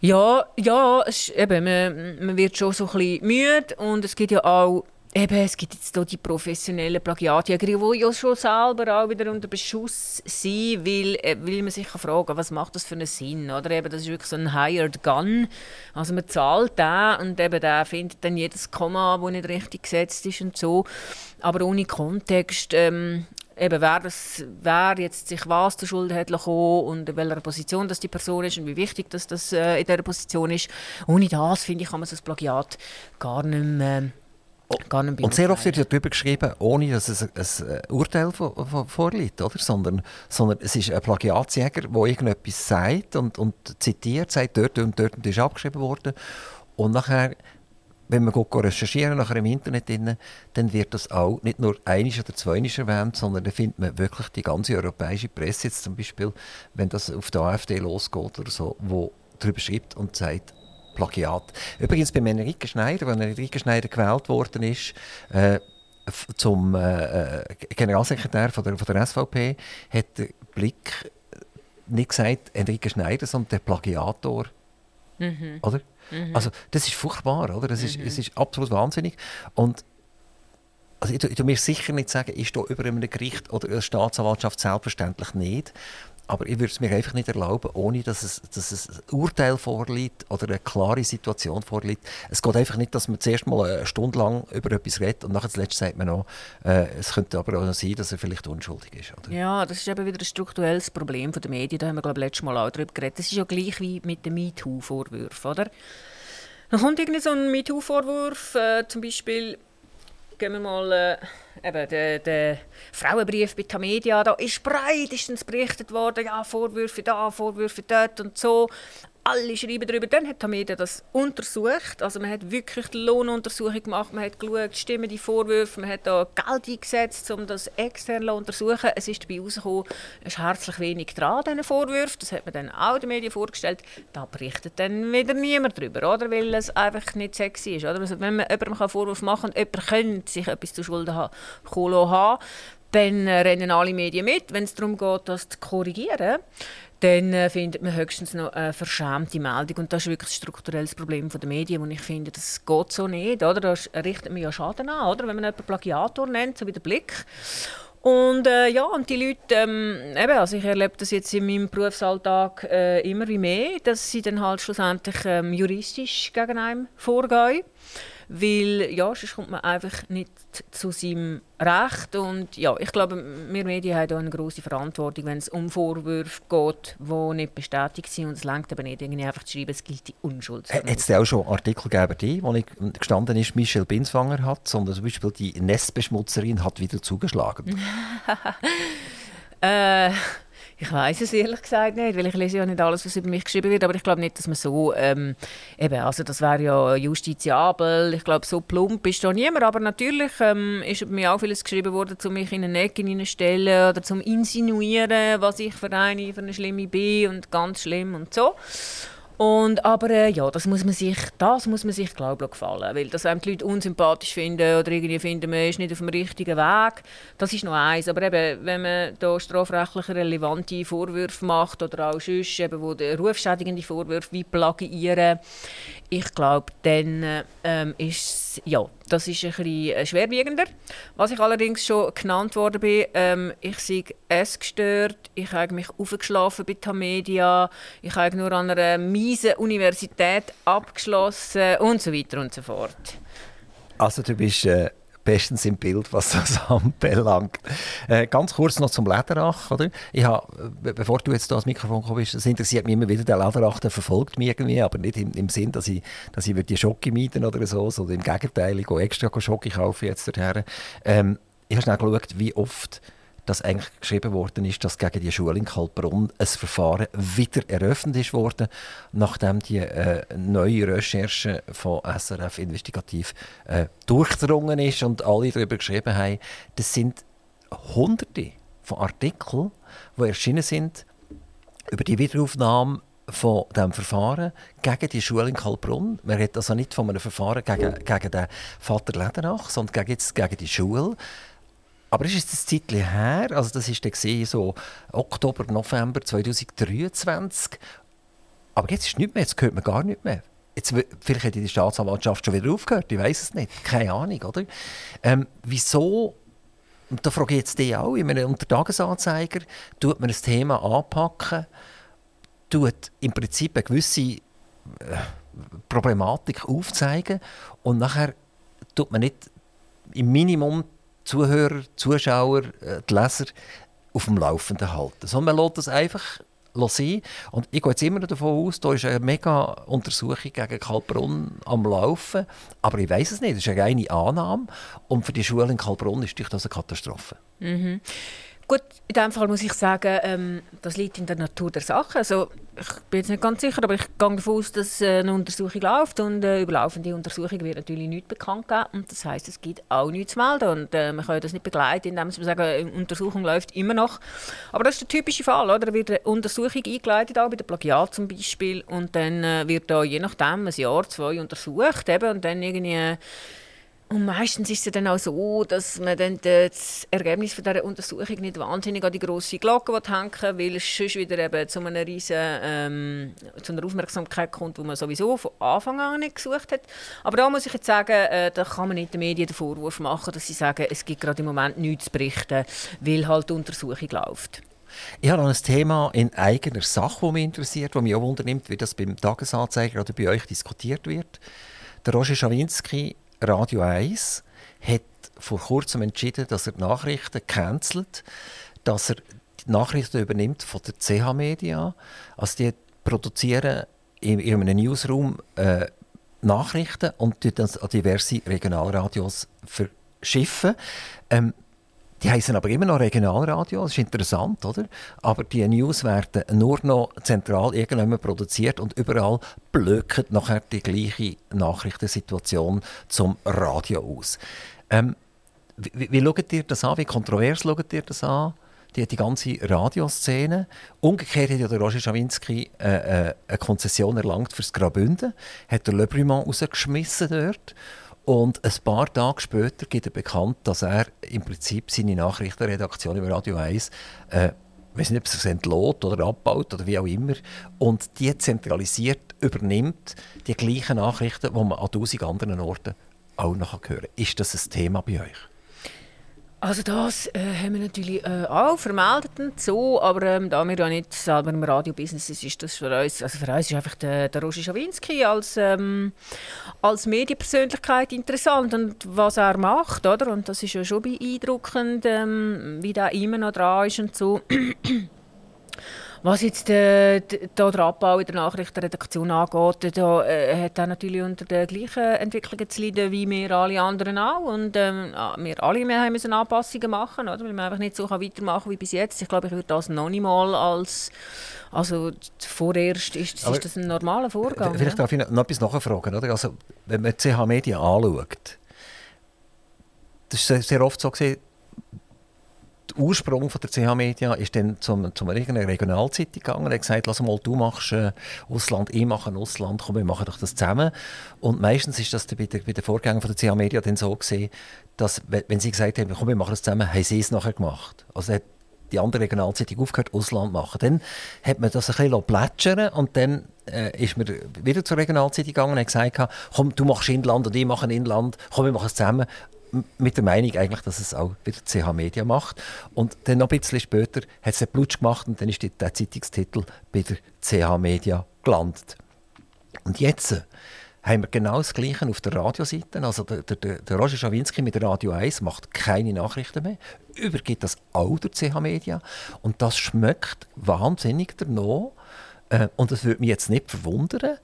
Speaker 3: Ja, ja es, eben, man, man wird schon so ein bisschen müde und es gibt ja auch Eben, es gibt jetzt hier die professionellen Plagiatjäger, die ja schon selber auch wieder unter Beschuss sind, weil, äh, weil man sich fragen was macht das für einen Sinn? Oder eben, das ist wirklich so ein Hired Gun. Also man zahlt den und eben der findet dann jedes Komma, das nicht richtig gesetzt ist und so. Aber ohne Kontext, ähm, eben wer, das, wer jetzt sich was zur Schuld hat und in welcher Position das die Person ist und wie wichtig das, das äh, in dieser Position ist. Ohne das, finde ich, kann man so ein Plagiat gar nicht mehr
Speaker 2: und sehr oft wird darüber geschrieben, ohne dass es ein, ein Urteil vorliegt, oder? Sondern, sondern es ist ein Plagiatsjäger, der irgendetwas sagt und, und zitiert, sagt, dort und dort ist abgeschrieben worden. Und nachher, wenn man recherchieren nachher im Internet, drin, dann wird das auch nicht nur einisch oder zweinisch erwähnt, sondern dann findet man wirklich die ganze europäische Presse, jetzt zum Beispiel, wenn das auf der AfD losgeht oder so, wo darüber schreibt und sagt, Plagiat. Übrigens bei Enrique Schneider, wenn Enrique Schneider gewählt worden ist, äh, zum äh, äh, Generalsekretär von der, von der SVP, hat der Blick nicht gesagt Enrique Schneider, sondern der Plagiator. Mhm. Oder? Mhm. Also das ist furchtbar, oder? Das ist, mhm. es ist absolut wahnsinnig. Und also ich, ich, ich mir sicher nicht sagen, ist da über einem Gericht oder einer Staatsanwaltschaft selbstverständlich nicht. Aber ich würde es mir einfach nicht erlauben, ohne dass es, dass es ein Urteil vorliegt oder eine klare Situation vorliegt. Es geht einfach nicht, dass man zuerst mal eine Stunde lang über etwas redet und nachher zuletzt sagt man noch, äh, es könnte aber auch sein, dass er vielleicht unschuldig ist. Oder?
Speaker 3: Ja, das ist eben wieder ein strukturelles Problem der Medien. Da haben wir, glaube ich, letztes Mal auch darüber geredet. Das ist ja gleich wie mit den MeToo-Vorwürfen, oder? Dann kommt irgendwie so ein MeToo-Vorwurf, äh, zum Beispiel gehen wir mal äh, eben der, der Frauenbrief bei Tamedia, da ist breitestens berichtet worden, ja, Vorwürfe da, Vorwürfe dort und so alle schreiben darüber. Dann hat Tamedia das untersucht. Also man hat wirklich die Lohnuntersuchung gemacht, man hat geschaut, stimmen die Vorwürfe, man hat da Geld eingesetzt, um das extern zu untersuchen. Es ist dabei herausgekommen, es ist herzlich wenig dran, diesen Vorwürfen. Das hat man dann auch den Medien vorgestellt. Da berichtet dann wieder niemand darüber, oder? weil es einfach nicht sexy ist. Oder? Also wenn man jemandem Vorwürfe machen kann und jemand könnte sich etwas zu Schulden haben dann rennen alle Medien mit, wenn es darum geht, das zu korrigieren dann äh, findet man höchstens noch eine verschämte Meldung. Und das ist wirklich ein strukturelles Problem der Medien, und ich finde, das geht so nicht. Oder? Da richtet man ja Schaden an, oder? wenn man jemanden Plagiator nennt, so wie der Blick. Und äh, ja, und die Leute, ähm, eben, also ich erlebe das jetzt in meinem Berufsalltag äh, immer wie mehr, dass sie dann halt schlussendlich ähm, juristisch gegen einen vorgehen. Weil ja, sonst kommt man einfach nicht zu seinem Recht. Und ja, ich glaube, wir Medien haben eine große Verantwortung, wenn es um Vorwürfe geht, die nicht bestätigt sind. Und es längt aber nicht, irgendwie einfach zu schreiben, es gilt die Unschuld.
Speaker 2: Hat es auch schon Artikel gegeben, wo ich gestanden ist, Michelle Binswanger hat, sondern zum Beispiel die Nestbeschmutzerin hat wieder zugeschlagen?
Speaker 3: äh, ich weiß es ehrlich gesagt nicht, weil ich lese ja nicht alles, was über mich geschrieben wird, aber ich glaube nicht, dass man so, ähm, eben, also das wäre ja justiziabel, ich glaube, so plump ist da niemand, aber natürlich ähm, ist mir auch vieles geschrieben worden, um mich in eine Ecke hineinstellen oder zum insinuieren, was ich für eine, für eine schlimme bin und ganz schlimm und so. Und, aber äh, ja, das muss man sich, das muss man sich glaube ich, gefallen. Weil das, wenn die Leute unsympathisch finden oder irgendwie finden, man ist nicht auf dem richtigen Weg, das ist noch eins. Aber eben, wenn man da strafrechtlich relevante Vorwürfe macht oder auch sonst, eben, wo der rufschädigende Vorwürfe wie Plagiieren, ich glaube, dann ähm, ist ja, Das ist bisschen äh, schwerwiegender. Was ich allerdings schon genannt worden bin, ähm, ich sei essgestört, ich habe mich aufgeschlafen bei Tamedia, ich habe nur an einer miesen Universität abgeschlossen und so weiter und so fort.
Speaker 2: Also du bist äh, bestens im Bild, was das anbelangt. Äh, ganz kurz noch zum Lederach. Oder? Ich hab, bevor du jetzt ans Mikrofon kommst, das interessiert mich immer wieder, der Lederach der verfolgt mich irgendwie, aber nicht im, im Sinn, dass ich, dass ich die Schocke mieten oder so, sondern im Gegenteil, ich gehe extra Schocke kaufen jetzt dorthin. Ähm, ich habe schnell geschaut, wie oft dass eigentlich geschrieben worden ist, dass gegen die Schule in Kaltbrunn ein Verfahren wieder eröffnet ist worden, nachdem die äh, neue Recherche von SRF Investigativ äh, durchdrungen ist und alle darüber geschrieben haben. Das sind Hunderte von Artikeln, die erschienen sind über die Wiederaufnahme von diesem Verfahren gegen die Schule in Kalbrunn. Man redet also nicht von einem Verfahren gegen, gegen den Vater Lederach, sondern gegen, jetzt, gegen die Schule. Aber ist es ein Zeitchen her, also das war dann so Oktober, November 2023. Aber jetzt ist es nicht mehr, jetzt hört man gar nicht mehr. Jetzt, vielleicht hat die Staatsanwaltschaft schon wieder aufgehört, ich weiß es nicht. Keine Ahnung, oder? Ähm, wieso, und da frage ich jetzt dich auch, in einem Untertagesanzeiger tut man ein Thema anpacken, tut im Prinzip eine gewisse äh, Problematik aufzeigen und nachher tut man nicht im Minimum Zuhörer, Zuschauer, äh, die Leser auf dem Laufenden halten. Sondern man lässt das einfach sein. Und ich gehe jetzt immer davon aus, da ist eine mega Untersuchung gegen Kalbrunn am Laufen. Aber ich weiß es nicht, das ist eine reine Annahme. Und für die Schule in Kalbrunn ist das eine Katastrophe.
Speaker 3: Mhm. Gut, in diesem Fall muss ich sagen, ähm, das liegt in der Natur der Sache. Also, ich bin jetzt nicht ganz sicher, aber ich gehe davon aus, dass äh, eine Untersuchung läuft und äh, über laufende Untersuchung wird natürlich nichts bekannt geben. Und das heisst, es gibt auch nichts zu melden. Und äh, man kann das nicht begleiten, indem man sagen, eine Untersuchung läuft immer noch. Aber das ist der typische Fall. Oder? Da wird eine Untersuchung eingeleitet, auch bei der Plagiat zum Beispiel. Und dann äh, wird da je nachdem ein Jahr, zwei untersucht. Eben, und dann irgendwie und meistens ist es dann auch so, dass man dann das Ergebnis von dieser Untersuchung nicht wahnsinnig an die grosse Glocke hängen weil es sonst wieder eben zu einer riesen ähm, zu einer Aufmerksamkeit kommt, die man sowieso von Anfang an nicht gesucht hat. Aber da muss ich jetzt sagen, äh, da kann man nicht den Medien den Vorwurf machen, dass sie sagen, es gibt gerade im Moment nichts zu berichten, weil halt die Untersuchung läuft.
Speaker 2: Ich habe noch ein Thema in eigener Sache, das mich interessiert, das mich auch wundernimmt, wie das beim Tagesanzeiger oder bei euch diskutiert wird. Der Roger Schawinski Radio 1 hat vor kurzem entschieden, dass er die Nachrichten cancelt, dass er die Nachrichten übernimmt von der CH Media. Also die produzieren in, in einem Newsroom äh, Nachrichten und das an diverse Regionalradios verschiffen. Ähm, die heißen aber immer noch Regionalradio, das ist interessant, oder? Aber die News werden nur noch zentral irgendwann produziert und überall blökt nachher die gleiche Nachrichtensituation zum Radio aus. Ähm, wie, wie schaut ihr das an? Wie kontrovers schaut ihr das an? Die, die ganze Radioszene. Umgekehrt hat ja der Roger Schawinski äh, äh, eine Konzession erlangt fürs Graubünden, hat der Le Brumont rausgeschmissen dort und ein paar Tage später gibt er bekannt, dass er im Prinzip seine Nachrichtenredaktion über Radio 1 äh, weiß nicht, ob es entlohnt oder abbaut oder wie auch immer, und die zentralisiert übernimmt die gleichen Nachrichten, die man an tausend anderen Orten auch noch hören kann. Ist das ein Thema bei euch?
Speaker 3: Also das äh, haben wir natürlich äh, auch vermeldet so, aber ähm, da wir ja nicht selber im Radiobusiness sind, ist das für uns, also für uns ist einfach der, der Roger Schawinski als, ähm, als Medienpersönlichkeit interessant und was er macht, oder? Und das ist ja schon beeindruckend, ähm, wie der immer noch dran ist und so. Was jetzt äh, der Abbau in der Nachrichtenredaktion angeht, da äh, hat er natürlich unter den gleichen Entwicklungen zu leiden wie wir alle anderen auch. Und ähm, wir alle wir müssen Anpassungen machen, oder? weil man einfach nicht so kann weitermachen wie bis jetzt. Ich glaube, ich würde das noch nicht mal als also vorerst ist, ist das ein normaler Vorgang.
Speaker 2: Vielleicht darf ich noch etwas nachfragen. Oder? Also, wenn man CH Media anschaut, das ist sehr oft so gesehen, Ursprung von der CH Media ist dann zum, zum irgendeiner Regionalzeitung gegangen. Er hat gesagt, lass mal, du machst äh, Ausland, ich mache Ausland, komm, wir machen doch das zusammen. Und meistens ist das bei, bei den Vorgängern von der CH Media dann so gesehen, dass, wenn sie gesagt haben, komm, wir machen das zusammen, haben sie es nachher gemacht. Also die andere Regionalzeitung aufgehört, Ausland machen. Dann hat man das ein bisschen plätschern und dann äh, ist man wieder zur Regionalzeitung gegangen und hat gesagt, komm, du machst Inland und ich mache Inland, komm, wir machen es zusammen. Mit der Meinung eigentlich, dass es auch wieder CH Media macht. Und dann noch ein bisschen später hat es einen Plutsch gemacht und dann ist der Zeitungstitel bei der CH Media gelandet. Und jetzt haben wir genau das Gleiche auf der Radioseite. Also der, der, der Roger Schawinski mit Radio 1 macht keine Nachrichten mehr, übergibt das auch der CH Media und das schmeckt wahnsinnig danach. Äh, und es würde mich jetzt nicht verwundern,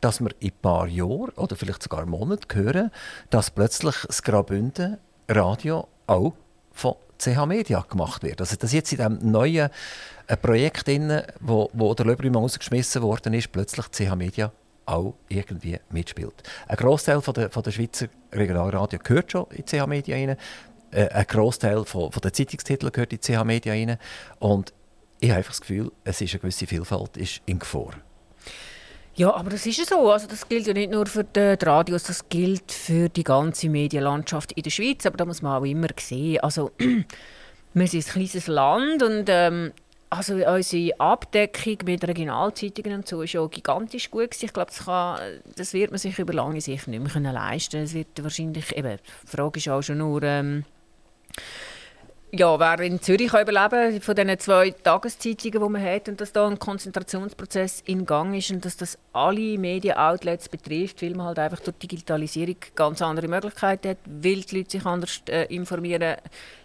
Speaker 2: dass wir in ein paar Jahren oder vielleicht sogar Monaten hören, dass plötzlich das Graubünden Radio auch von CH Media gemacht wird. Also dass jetzt in diesem neuen äh, Projekt, drin, wo, wo der Löbrimann ausgeschmissen worden ist, plötzlich CH Media auch irgendwie mitspielt. Ein Großteil von der, von der Schweizer Regionalradio gehört schon in CH Media rein. Äh, ein Großteil von, von der Zeitungstitel gehört in CH Media rein. Und ich habe einfach das Gefühl, es ist eine gewisse Vielfalt ist in Gefahr.
Speaker 3: Ja, aber das ist ja so. Also das gilt ja nicht nur für die Radios, das gilt für die ganze Medienlandschaft in der Schweiz. Aber da muss man auch immer sehen. Also, wir sind ein kleines Land und ähm, also unsere Abdeckung mit Regionalzeitungen und so war ja gigantisch gut. Ich glaube, das, das, wird man sich über lange Sicht nicht mehr leisten können. Es wird wahrscheinlich, eben, die Frage ist auch schon nur, ähm, ja, wer in Zürich kann überleben von diesen zwei Tageszeitungen, die man hat, und dass da ein Konzentrationsprozess in Gang ist und dass das alle Medien-Outlets betrifft, weil man halt einfach durch Digitalisierung ganz andere Möglichkeiten hat, weil die Leute sich anders äh, informieren.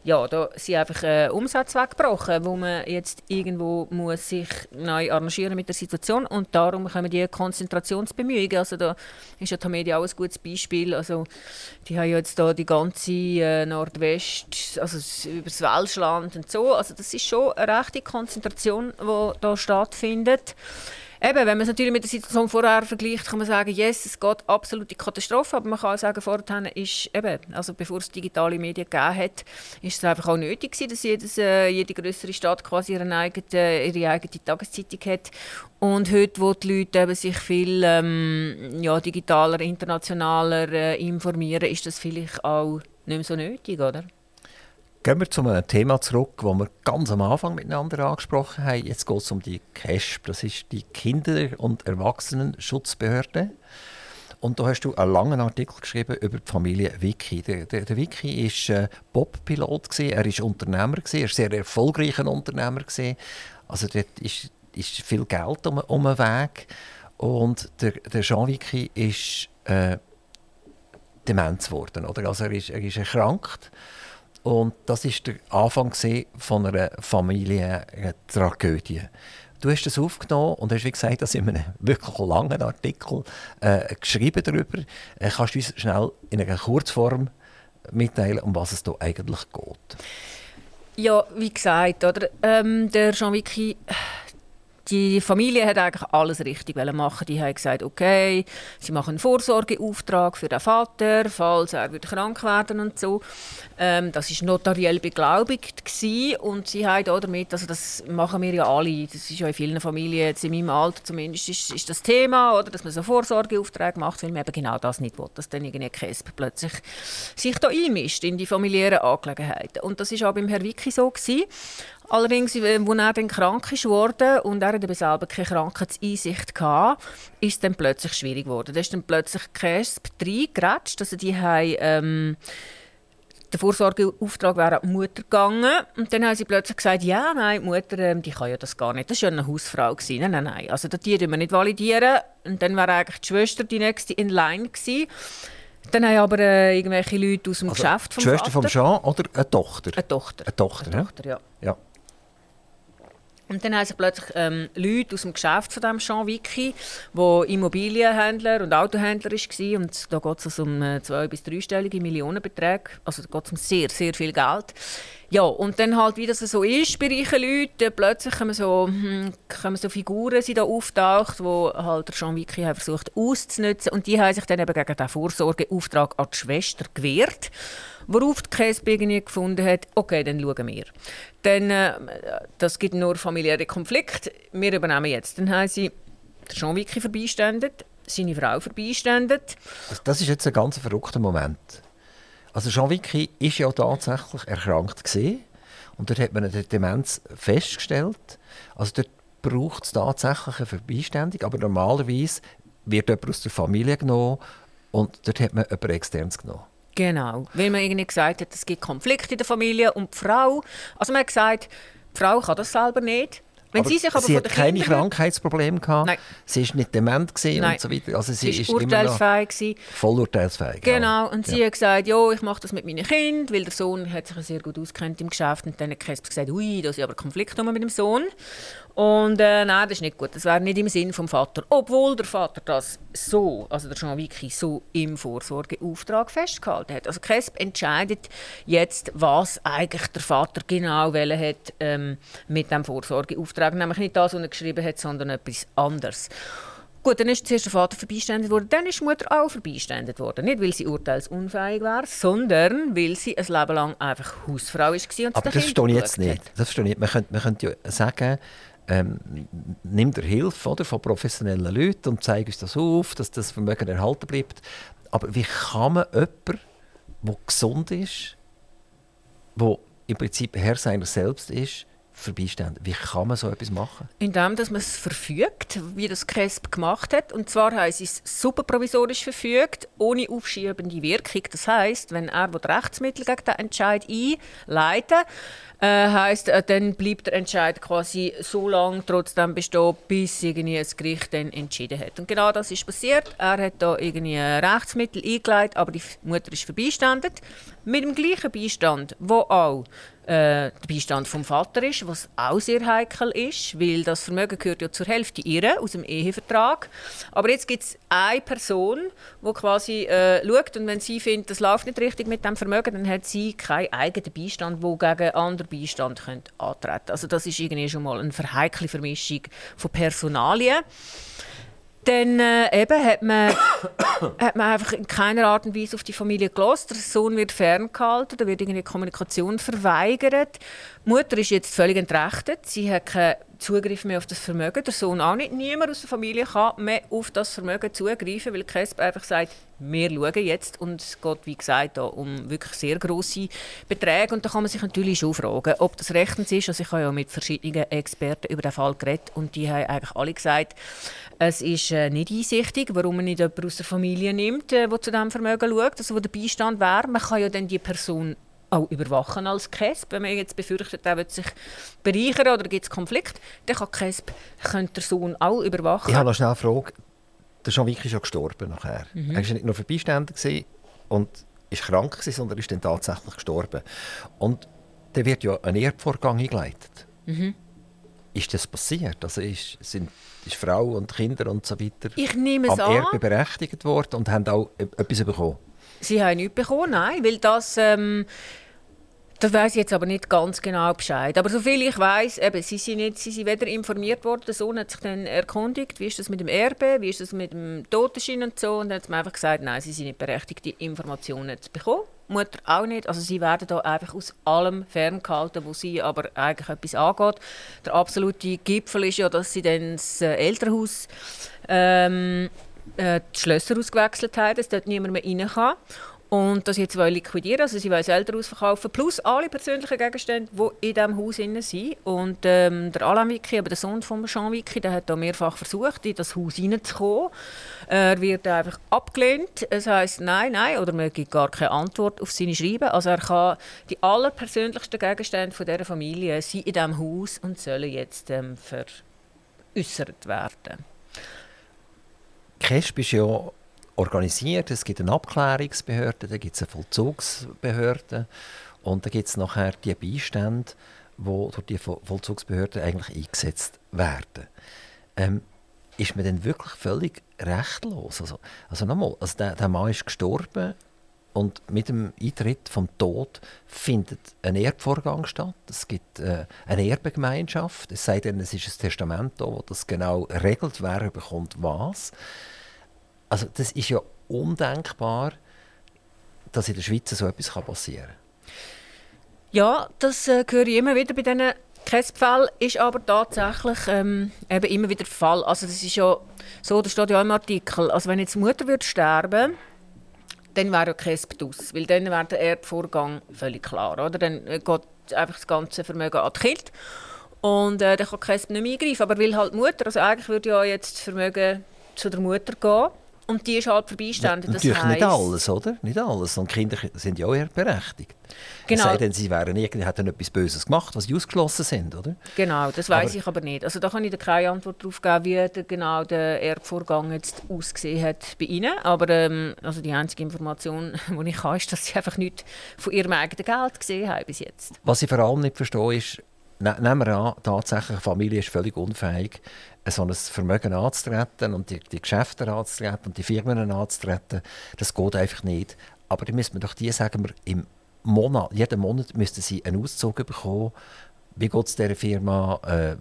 Speaker 3: Ja, da sind einfach äh, Umsätze weggebrochen, wo man jetzt irgendwo muss sich neu arrangieren mit der Situation und darum kommen die Konzentrationsbemühungen. Also da ist ja die Media auch ein gutes Beispiel. Also die haben jetzt da die ganze äh, Nordwest, also über das Welschland und so. Also das ist schon eine rechte Konzentration, die da stattfindet. Eben, wenn man es natürlich mit der Situation vorher vergleicht, kann man sagen, yes, es geht absolut in Katastrophe, aber man kann auch sagen, vorher ist eben, also bevor es digitale Medien gegeben hat, ist es einfach auch nötig gewesen, dass jedes, äh, jede größere Stadt quasi ihre eigene, ihre eigene Tageszeitung hat. Und heute, wo die Leute eben sich viel ähm, ja, digitaler, internationaler äh, informieren, ist das vielleicht auch nicht mehr so nötig, oder?
Speaker 2: Gehen wir zu einem Thema zurück, das wir ganz am Anfang miteinander angesprochen haben. Jetzt geht es um die CASP, das ist die Kinder- und Erwachsenenschutzbehörde. Und da hast du einen langen Artikel geschrieben über die Familie Vicky. Der, der, der Vicky war äh, Bob-Pilot, er war Unternehmer, er war sehr erfolgreicher Unternehmer. Gewesen. Also dort ist, ist viel Geld um, um den Weg. Und der, der Jean Vicky ist äh, Demenz geworden. Oder? Also er ist, er ist erkrankt und das ist der Anfang von einer Familientragödie. Du hast das aufgenommen und hast, wie gesagt, das in einem wirklich langen Artikel äh, geschrieben darüber. Äh, kannst du uns schnell in einer Kurzform mitteilen, um was es hier eigentlich geht?
Speaker 3: Ja, wie gesagt, oder? Ähm, der Jean-Vicky die Familie hat eigentlich alles richtig machen. Die haben gesagt, okay, sie machen einen Vorsorgeauftrag für den Vater, falls er wieder krank werden und so. Ähm, das ist notariell beglaubigt gewesen. und sie haben auch damit, also das machen wir ja alle, das ist ja in vielen Familien, jetzt in meinem Alter zumindest, ist, ist das Thema, oder, dass man so Vorsorgeaufträge macht, weil man eben genau das nicht will, dass dann irgendwie Kesp plötzlich sich da einmischt in die familiären Angelegenheiten. Und das ist auch beim Herrn Wicki so gewesen. Allerdings, als er dann krank wurde und er eben selber keine Krankheitseinsicht hatte, ist es dann plötzlich schwierig geworden. Da ist dann plötzlich Kesp reingeratscht, also die haben... Ähm, der Vorsorgeauftrag wäre an die Mutter gegangen. Und dann haben sie plötzlich gesagt, ja, nein, die Mutter ähm, die kann ja das gar nicht. Das war ja eine Hausfrau. Gewesen. Nein, nein, nein. Also die wir nicht validieren. Und dann wäre eigentlich die Schwester die nächste in Line gewesen. Dann haben aber äh, irgendwelche Leute aus dem also Geschäft
Speaker 2: vom Die Schwester Vater. vom Jean oder eine Tochter?
Speaker 3: Eine Tochter.
Speaker 2: Eine Tochter,
Speaker 3: eine Tochter ja.
Speaker 2: ja.
Speaker 3: Und dann haben sich plötzlich ähm, Leute aus dem Geschäft von dem Jean Vicky, der Immobilienhändler und Autohändler war, und da geht es um äh, zwei- bis dreistellige Millionenbeträge, also da geht es um sehr, sehr viel Geld. Ja, und dann halt, wie das so ist bei reichen Leuten, plötzlich kommen so, hm, kommen so Figuren sind da auftaucht, die halt der Jean Vicky versucht auszunutzen und die haben sich dann eben gegen den Vorsorgeauftrag an die Schwester gewehrt. Worauf die Käsebegenie gefunden hat, okay, dann schauen wir. Dann, äh, das gibt nur familiäre Konflikte, wir übernehmen jetzt. Dann haben sie den Jean Vicky verbeistandet, seine Frau verbeistandet.
Speaker 2: Also das ist jetzt ein ganz verrückter Moment. Also Jean Vicky ist ja tatsächlich erkrankt gesehen Und dort hat man eine Demenz festgestellt. Also dort braucht es tatsächlich eine Verbeiständung, aber normalerweise wird jemand aus der Familie genommen und dort hat man jemand externes genommen.
Speaker 3: Genau, weil man irgendwie gesagt hat, es gibt Konflikte in der Familie und die Frau, also man hat gesagt, die Frau kann das selber nicht. Wenn
Speaker 2: aber
Speaker 3: sie sich aber
Speaker 2: sie hat keine
Speaker 3: Kindern-
Speaker 2: Krankheitsprobleme gehabt.
Speaker 3: Nein.
Speaker 2: Sie ist nicht dement gewesen
Speaker 3: Nein.
Speaker 2: und so weiter. Also sie,
Speaker 3: Sie
Speaker 2: ist noch
Speaker 3: urteilsfähig. gewesen.
Speaker 2: voll urteilsfähig.
Speaker 3: Genau, und sie
Speaker 2: Ja.
Speaker 3: hat gesagt, ja, ich mache das mit meinen Kindern, weil der Sohn hat sich sehr gut auskennt im Geschäft und dann hat Kesp gesagt, ui, da ist aber Konflikt mit dem Sohn. Und äh, nein, das ist nicht gut, das wäre nicht im Sinn vom Vater. Obwohl der Vater das so, also der Jean Vicky, so im Vorsorgeauftrag festgehalten hat. Also Kesp entscheidet jetzt, was eigentlich der Vater genau wollen hat ähm, mit dem Vorsorgeauftrag. Nämlich nicht das, was er geschrieben hat, sondern etwas anderes. Gut, dann ist zuerst der Vater verbeiständert worden, dann ist die Mutter auch verbeiständert worden. Nicht, weil sie urteilsunfähig war, sondern weil sie ein Leben lang einfach Hausfrau war und
Speaker 2: Aber das verstehe ich jetzt nicht. Das verstehe ich nicht. Man könnte, man könnte ja sagen, ähm, nimm dir Hilfe oder, von professionellen Leuten und zeig uns das auf, dass das Vermögen erhalten bleibt. Aber wie kann man jemanden, der gesund ist, der im Prinzip Herr seiner selbst ist, verbeiständen? Wie kann man so etwas machen?
Speaker 3: Indem dass man es verfügt, wie das CRESP gemacht hat. Und zwar sie es super provisorisch verfügt, ohne aufschiebende Wirkung. Das heißt, wenn er will Rechtsmittel gegen den Entscheid einleiten äh, heisst, äh, dann bleibt der Entscheid quasi so lange trotzdem bestehen, bis irgendwie das Gericht dann entschieden hat. Und genau das ist passiert. Er hat da irgendwie Rechtsmittel eingeleitet, aber die Mutter ist verbeistandet. Mit dem gleichen Beistand, wo auch der Beistand vom Vater ist, was auch sehr heikel ist, weil das Vermögen gehört ja zur Hälfte ihr aus dem Ehevertrag. Aber jetzt gibt es eine Person, die quasi äh, schaut und wenn sie findet, das läuft nicht richtig mit dem Vermögen, dann hat sie keinen eigenen Beistand, wo gegen anderen Beistand könnte antreten. Also das ist irgendwie schon mal eine verheikle Vermischung von Personalien. Dann äh, eben hat man, hat man einfach in keiner Art und Weise auf die Familie gelost. Der Sohn wird ferngehalten, da wird irgendwie Kommunikation verweigert. Die Mutter ist jetzt völlig entrechtet. Sie hat keinen Zugriff mehr auf das Vermögen. Der Sohn auch nicht. Niemand aus der Familie kann mehr auf das Vermögen zugreifen, weil Kesp einfach sagt, wir schauen jetzt. Und es geht, wie gesagt, um wirklich sehr grosse Beträge. Und da kann man sich natürlich schon fragen, ob das rechtens ist. Also ich habe ja mit verschiedenen Experten über den Fall geredet und die haben eigentlich alle gesagt, es ist äh, nicht einsichtig, warum man nicht jemanden aus der Familie nimmt, äh, der zu diesem Vermögen schaut, also wo der Beistand wäre. Man kann ja dann die Person auch überwachen als KESB. Wenn man jetzt befürchtet, er wird sich bereichern oder gibt es Konflikt, dann kann KESB könnte der Sohn auch überwachen.
Speaker 2: Ich habe noch schnell eine Frage. Der Jean Vicky ist ja gestorben nachher.
Speaker 3: Mhm.
Speaker 2: Er war nicht nur verbeiständert gewesen und ist krank, gewesen, sondern ist dann tatsächlich gestorben. Und dann wird ja ein Erbvorgang eingeleitet.
Speaker 3: Mhm.
Speaker 2: Ist das passiert? Also ist, sind, ist Frau und Kinder und so weiter
Speaker 3: Ich nehme es
Speaker 2: am
Speaker 3: an.
Speaker 2: Erbe berechtigt worden und haben auch e- etwas bekommen?
Speaker 3: Sie haben nichts bekommen, nein, weil das... Ähm, das weiß ich jetzt aber nicht ganz genau Bescheid. Aber soviel ich weiß, eben, sie sind nicht, sie sind weder informiert worden. Der Sohn hat sich dann erkundigt, wie ist das mit dem Erbe, wie ist das mit dem Totenschein und so. Und dann hat man einfach gesagt, nein, sie sind nicht berechtigt, die Informationen zu bekommen. Mutter auch nicht. Also sie werden da einfach aus allem ferngehalten, wo sie aber eigentlich etwas angeht. Der absolute Gipfel ist ja, dass sie dann das äh, Elternhaus ähm, äh, die Schlösser ausgewechselt haben, dass dort niemand mehr rein kann. Und das jetzt wollen liquidieren, also sie wollen das Elternhaus verkaufen, plus alle persönlichen Gegenstände, die in diesem Haus drin sind. Und ähm, der Alain Vicky, aber der Sohn von Jean Vicky, der hat da mehrfach versucht, in das Haus hineinzukommen. Er wird einfach abgelehnt. Es heisst nein, nein, oder man gibt gar keine Antwort auf seine Schreiben. Also er kann die allerpersönlichsten Gegenstände von dieser Familie sind in diesem Haus und sollen jetzt ähm, veräußert werden.
Speaker 2: KESB ist ja organisiert. Es gibt eine Abklärungsbehörde, dann gibt es eine Vollzugsbehörde und dann gibt es nachher die Beistände, die durch die Vo- Vollzugsbehörde eigentlich eingesetzt werden. Ähm, ist man dann wirklich völlig rechtlos? Also, also nochmal, also der, der Mann ist gestorben und mit dem Eintritt vom Tod findet ein Erbvorgang statt. Es gibt äh, eine Erbegemeinschaft. Es sei denn, es ist ein Testament, da, wo das genau regelt, wer bekommt was. Also das ist ja undenkbar, dass in der Schweiz so etwas passieren kann.
Speaker 3: Ja, das äh, höre ich immer wieder bei diesen Käsefällen, ist aber tatsächlich ähm, eben immer wieder der Fall. Also das ist ja so, das steht ja im Artikel, also wenn jetzt Mutter würde sterben dann wäre ja aus, weil dann wäre der Erbvorgang völlig klar. Oder? Dann äh, geht einfach das ganze Vermögen an die Kinder. Und äh, dann kann KESB nicht mehr eingreifen. Aber will halt Mutter, also eigentlich würde ja jetzt das Vermögen zu der Mutter gehen. Und die ist halt vorbeiständen.
Speaker 2: Das Natürlich heisst, nicht alles, oder? Nicht alles. Und Kinder sind ja auch eher berechtigt. Genau. Es sei denn, sie wären irgendwie, hätten etwas Böses gemacht, was sie ausgeschlossen sind, oder?
Speaker 3: Genau, das weiß ich aber nicht. Also da kann ich dir keine Antwort darauf geben, wie der, genau der Erbvorgang jetzt ausgesehen hat bei ihnen. Aber ähm, also die einzige Information, die ich habe, ist, dass sie einfach nichts von ihrem eigenen Geld gesehen haben bis jetzt.
Speaker 2: Was ich vor allem nicht verstehe, ist, ne, nehmen wir an, tatsächlich, eine Familie ist völlig unfähig, so ein Vermögen anzutreten und die, die Geschäfte anzutreten und die Firmen anzutreten. Das geht einfach nicht. Aber dann müssen wir doch die, sagen wir, im Monat, jeden Monat müssten sie einen Auszug bekommen. Wie geht es dieser Firma? Äh,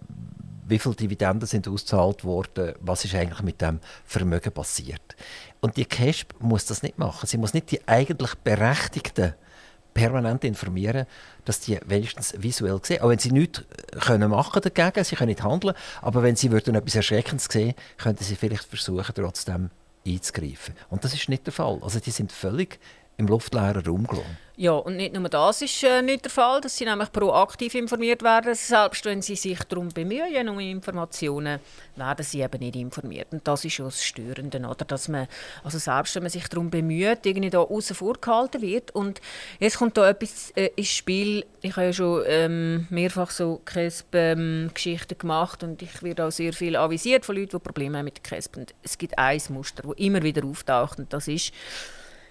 Speaker 2: wie viele Dividenden sind ausgezahlt worden? Was ist eigentlich mit dem Vermögen passiert? Und die CASP muss das nicht machen. Sie muss nicht die eigentlich Berechtigten permanent informieren, dass die wenigstens visuell sehen. Auch wenn sie nichts können machen dagegen, sie können nicht handeln, aber wenn sie würden etwas Erschreckendes sehen, könnten sie vielleicht versuchen, trotzdem einzugreifen. Und das ist nicht der Fall. Also die sind völlig im luftleeren Raum gelassen.
Speaker 3: Ja, und nicht nur das ist äh, nicht der Fall, dass sie nämlich proaktiv informiert werden. Selbst wenn sie sich darum bemühen, um Informationen, werden sie eben nicht informiert. Und das ist schon das Störende, oder? Dass man, also selbst wenn man sich darum bemüht, irgendwie da außen vorgehalten wird. Und jetzt kommt da etwas äh, ins Spiel. Ich habe ja schon ähm, mehrfach so CRESP-Geschichten ähm, gemacht und ich werde auch sehr viel avisiert von Leuten, die Probleme haben mit CRESP. Und es gibt ein Muster, das immer wieder auftaucht und das ist,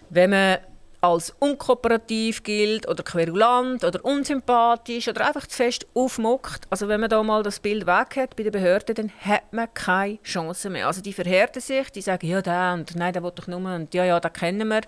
Speaker 3: wenn man als unkooperativ gilt oder querulant oder unsympathisch oder einfach zu fest aufmuckt. Also wenn man da mal das Bild weg hat bei den Behörden, dann hat man keine Chance mehr. Also die verhärten sich, die sagen, ja, der und nein, der will doch nur und ja, ja, den kennen wir.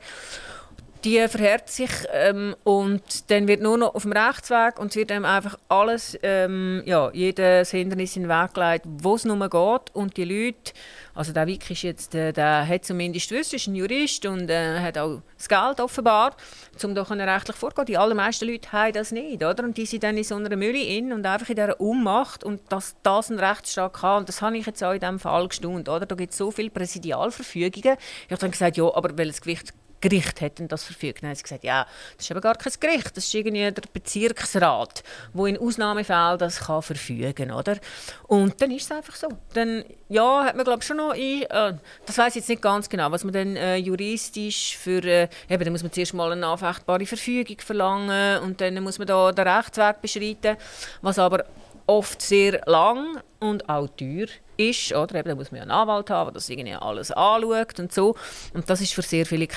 Speaker 3: Die verhärten sich ähm, und dann wird nur noch auf dem Rechtsweg und es wird einem einfach alles, ähm, ja, jedes Hindernis in den Weg gelegt, wo es nur geht und die Leute also der Wick ist jetzt, äh, der hat zumindest gewusst, ist ein Jurist und äh, hat auch das Geld offenbar, um da rechtlich vorzugehen. Die allermeisten Leute haben das nicht, oder? Und die sind dann in so einer Mühle in und einfach in dieser Ummacht und dass das ein Rechtsstaat kann. Und das habe ich jetzt auch in diesem Fall gestaunt, oder? Da gibt es so viele Präsidialverfügungen. Ich habe dann gesagt, ja, aber welches Gewicht Gericht hätten das verfügt. Dann haben sie gesagt, ja, das ist aber gar kein Gericht, das ist irgendwie der Bezirksrat, wo in Ausnahmefällen das kann verfügen, oder? Und dann ist es einfach so. Dann, ja, hat man glaube schon noch, ein, äh, das weiß ich jetzt nicht ganz genau, was man dann äh, juristisch für, äh, eben, dann muss man zuerst mal eine anfechtbare Verfügung verlangen und dann muss man da den Rechtsweg beschreiten, was aber oft sehr lang und auch teuer ist. Oder? Eben, da muss man ja einen Anwalt haben, der das irgendwie alles anschaut und so. Und das ist für sehr viele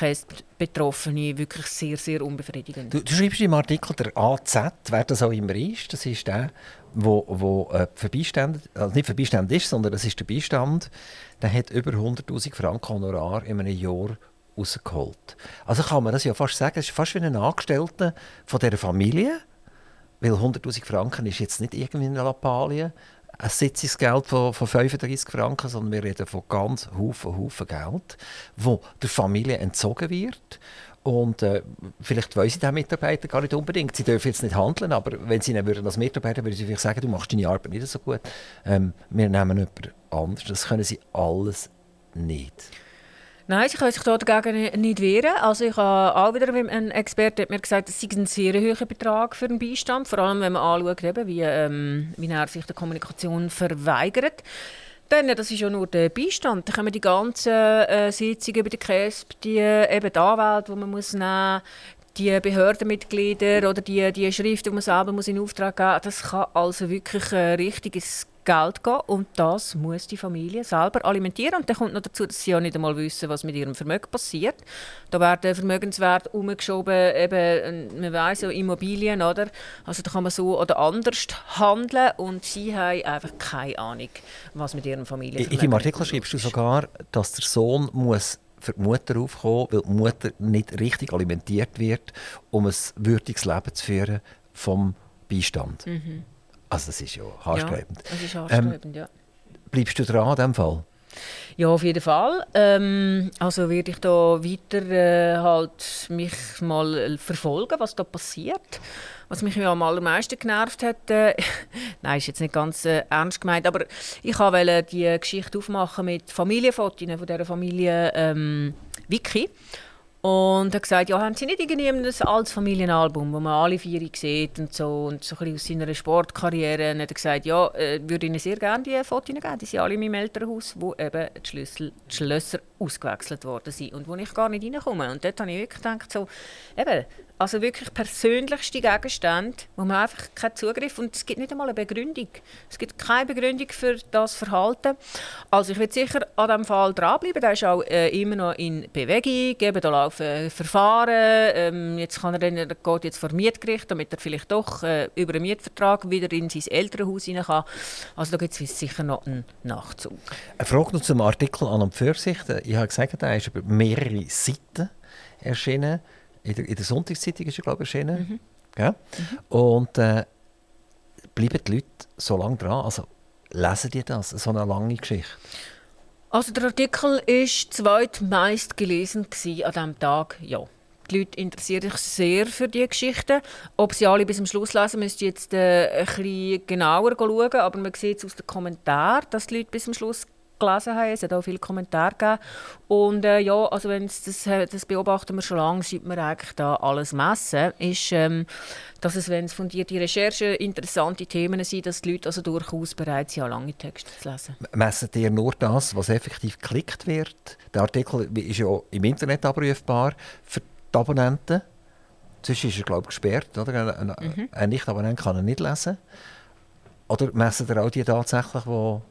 Speaker 3: Betroffene wirklich sehr, sehr unbefriedigend.
Speaker 2: Du, du schreibst im Artikel, der AZ, wer das auch immer ist, das ist der, wo, wo äh, also nicht Verbeistand ist, sondern das ist der Beistand, der hat über 100'000 Franken Honorar in einem Jahr rausgeholt. Also kann man das ja fast sagen, es ist fast wie ein Angestellter von dieser Familie, weil 100'000 Franken ist jetzt nicht irgendwie eine Lappalie, ein Sitzungsgeld von, von 35 Franken, sondern wir reden von ganz Haufen, Haufen Geld, wo der Familie entzogen wird. Und äh, vielleicht wollen sie den Mitarbeiter gar nicht unbedingt. Sie dürfen jetzt nicht handeln, aber wenn sie würden als Mitarbeiter würden sie vielleicht sagen, du machst deine Arbeit nicht so gut, ähm, wir nehmen jemand anderes. Das können sie alles nicht.
Speaker 3: Nein, sie können sich dagegen nicht wehren. Also ich habe auch wieder ein Experte hat mir gesagt, es sei ein sehr hoher Betrag für einen Beistand, vor allem wenn man anschaut, wie, ähm, wie er sich der Kommunikation verweigert. Dann, das ist ja nur der Beistand. Da kommen die ganzen äh, Sitzungen über die CRESP, die, äh, eben die Anwälte, die man muss nehmen die Behördenmitglieder oder die, die Schriften, die man selber muss in Auftrag geben muss, das kann also wirklich ein richtiges Geld gehen und das muss die Familie selber alimentieren. Und dann kommt noch dazu, dass sie ja nicht einmal wissen, was mit ihrem Vermögen passiert. Da werden Vermögenswerte umgeschoben, eben, man weiß ja, Immobilien, oder? Also da kann man so oder anders handeln und sie haben einfach keine Ahnung, was mit ihrem Familienvermögen
Speaker 2: In deinem Artikel schreibst du sogar, dass der Sohn muss für die Mutter aufkommen, weil die Mutter nicht richtig alimentiert wird, um ein würdiges Leben zu führen vom Beistand. Mhm. Also das ist ja haarsträubend.
Speaker 3: Ja, das ist haarsträubend, ähm, ja.
Speaker 2: Bleibst du dran an diesem Fall?
Speaker 3: Ja, auf jeden Fall. Ähm, also werde ich da weiter äh, halt mich mal verfolgen, was da passiert. Was mich ja am allermeisten genervt hat, äh, nein, ist jetzt nicht ganz äh, ernst gemeint, aber ich wollte die Geschichte aufmachen mit Familienfotos von dieser Familie ähm, Vicky. Und hat gesagt, ja, haben Sie nicht irgendwie ein altes Familienalbum, wo man alle vier sieht und so, und so ein bisschen aus seiner Sportkarriere. Und hat gesagt, ja, äh, würde Ihnen sehr gerne die Fotos geben. Die sind alle in meinem Elternhaus, wo eben die, Schlüssel, die Schlösser ausgewechselt worden sind und wo ich gar nicht reinkomme. Und dort habe ich wirklich gedacht, so, eben, also wirklich persönlichste Gegenstände, wo man einfach keinen Zugriff und es gibt nicht einmal eine Begründung. Es gibt keine Begründung für das Verhalten. Also ich will sicher an diesem Fall dranbleiben. Der ist auch äh, immer noch in Bewegung. Eben, da laufen Verfahren. Ähm, jetzt kann er er geht jetzt vor Mietgericht, damit er vielleicht doch äh, über einen Mietvertrag wieder in sein Elternhaus hinein kann. Also da gibt es sicher noch einen Nachzug.
Speaker 2: Eine Frage noch zum Artikel an und für sich. Ich habe gesagt, er ist über mehrere Seiten erschienen in der, in der Sonntagszeitung ist er, glaube ich, erschienen. Mhm. Ja? Mhm. Und äh, bleiben die Leute so lange dran? Also lesen die das, so eine lange Geschichte?
Speaker 3: Also der Artikel war zweitmeist gelesen an diesem Tag, ja. Die Leute interessieren sich sehr für diese Geschichten. Ob sie alle bis zum Schluss lesen, müsst ihr jetzt äh, ein bisschen genauer schauen. Aber man sieht aus den Kommentaren, dass die Leute bis zum Schluss gelesen haben. Es hat auch viele Kommentare gegeben. Und äh, ja, also wenn's das, äh, das beobachten wir schon lange, seit wir eigentlich da alles messen, ist, ähm, dass es, wenn es fundierte Recherchen, interessante Themen sind, dass die Leute also durchaus bereit sind, lange Texte zu lesen.
Speaker 2: Messen ihr nur das, was effektiv geklickt wird? Der Artikel ist ja im Internet abrufbar für die Abonnenten. Sonst ist er, glaube ich, gesperrt. Oder? Ein, mhm. ein Nicht-Abonnent kann er nicht lesen. Oder messen ihr auch die tatsächlich, die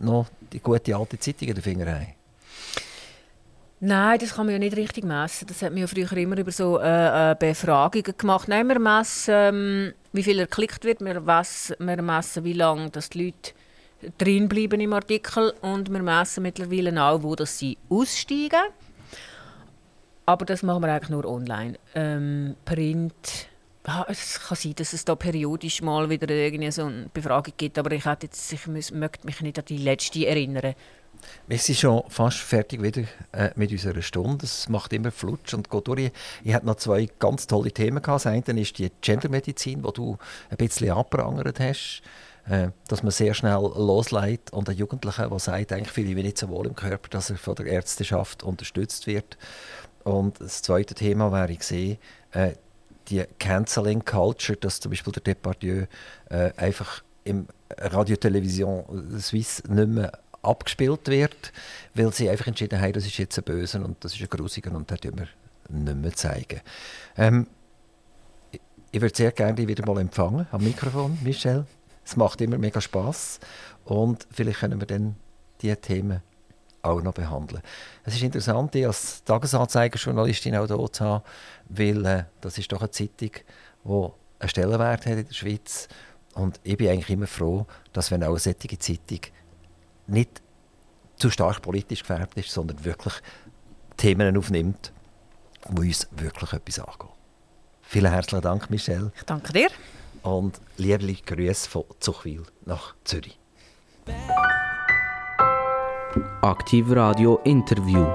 Speaker 2: noch die gute alte Zeitung in den Finger haben?
Speaker 3: Nein, das kann man ja nicht richtig messen. Das hat man ja früher immer über so äh, äh Befragungen gemacht. Nein, wir messen, ähm, wie viel er geklickt wird. Wir messen, wir messen wie lange dass die Leute drin bleiben im Artikel und wir messen mittlerweile auch, wo das sie aussteigen. Aber das machen wir eigentlich nur online. Ähm, Print ja, es kann sein, dass es da periodisch mal wieder irgendwie so eine Befragung gibt, aber ich, jetzt, ich möchte mich nicht an die letzte erinnern.
Speaker 2: Wir sind schon fast fertig wieder äh, mit unserer Stunde. Es macht immer Flutsch und geht durch. Ich hatte noch zwei ganz tolle Themen. Das eine ist die Gendermedizin, die du ein bisschen abgerangert hast. Äh, dass man sehr schnell losleitet und ein Jugendlicher, der sagt, eigentlich fühle ich mich nicht so wohl im Körper, dass er von der Ärzteschaft unterstützt wird. Und das zweite Thema wäre ich gesehen, äh, die Canceling Culture, dass zum Beispiel der Depardieu äh, einfach im Radio Television Suisse nicht mehr abgespielt wird, weil sie einfach entschieden haben, das ist jetzt ein Böser und das ist ein Grusiger und das wir nicht mehr zeigen. Ähm, ich würde sehr gerne dich wieder mal empfangen am Mikrofon, Michel. Es macht immer mega Spaß und vielleicht können wir dann diese Themen auch noch behandeln. Es ist interessant, dich als Tagesanzeiger-Journalistin auch hier zu haben, weil äh, das ist doch eine Zeitung, die einen Stellenwert hat in der Schweiz. Und ich bin eigentlich immer froh, dass wenn auch eine solche Zeitung nicht zu stark politisch gefärbt ist, sondern wirklich Themen aufnimmt, die uns wirklich etwas angehen. Vielen herzlichen Dank, Michelle.
Speaker 3: Ich danke dir.
Speaker 2: Und liebe Grüße von Zuchwil nach Zürich.
Speaker 1: Aktiv Radio Interview.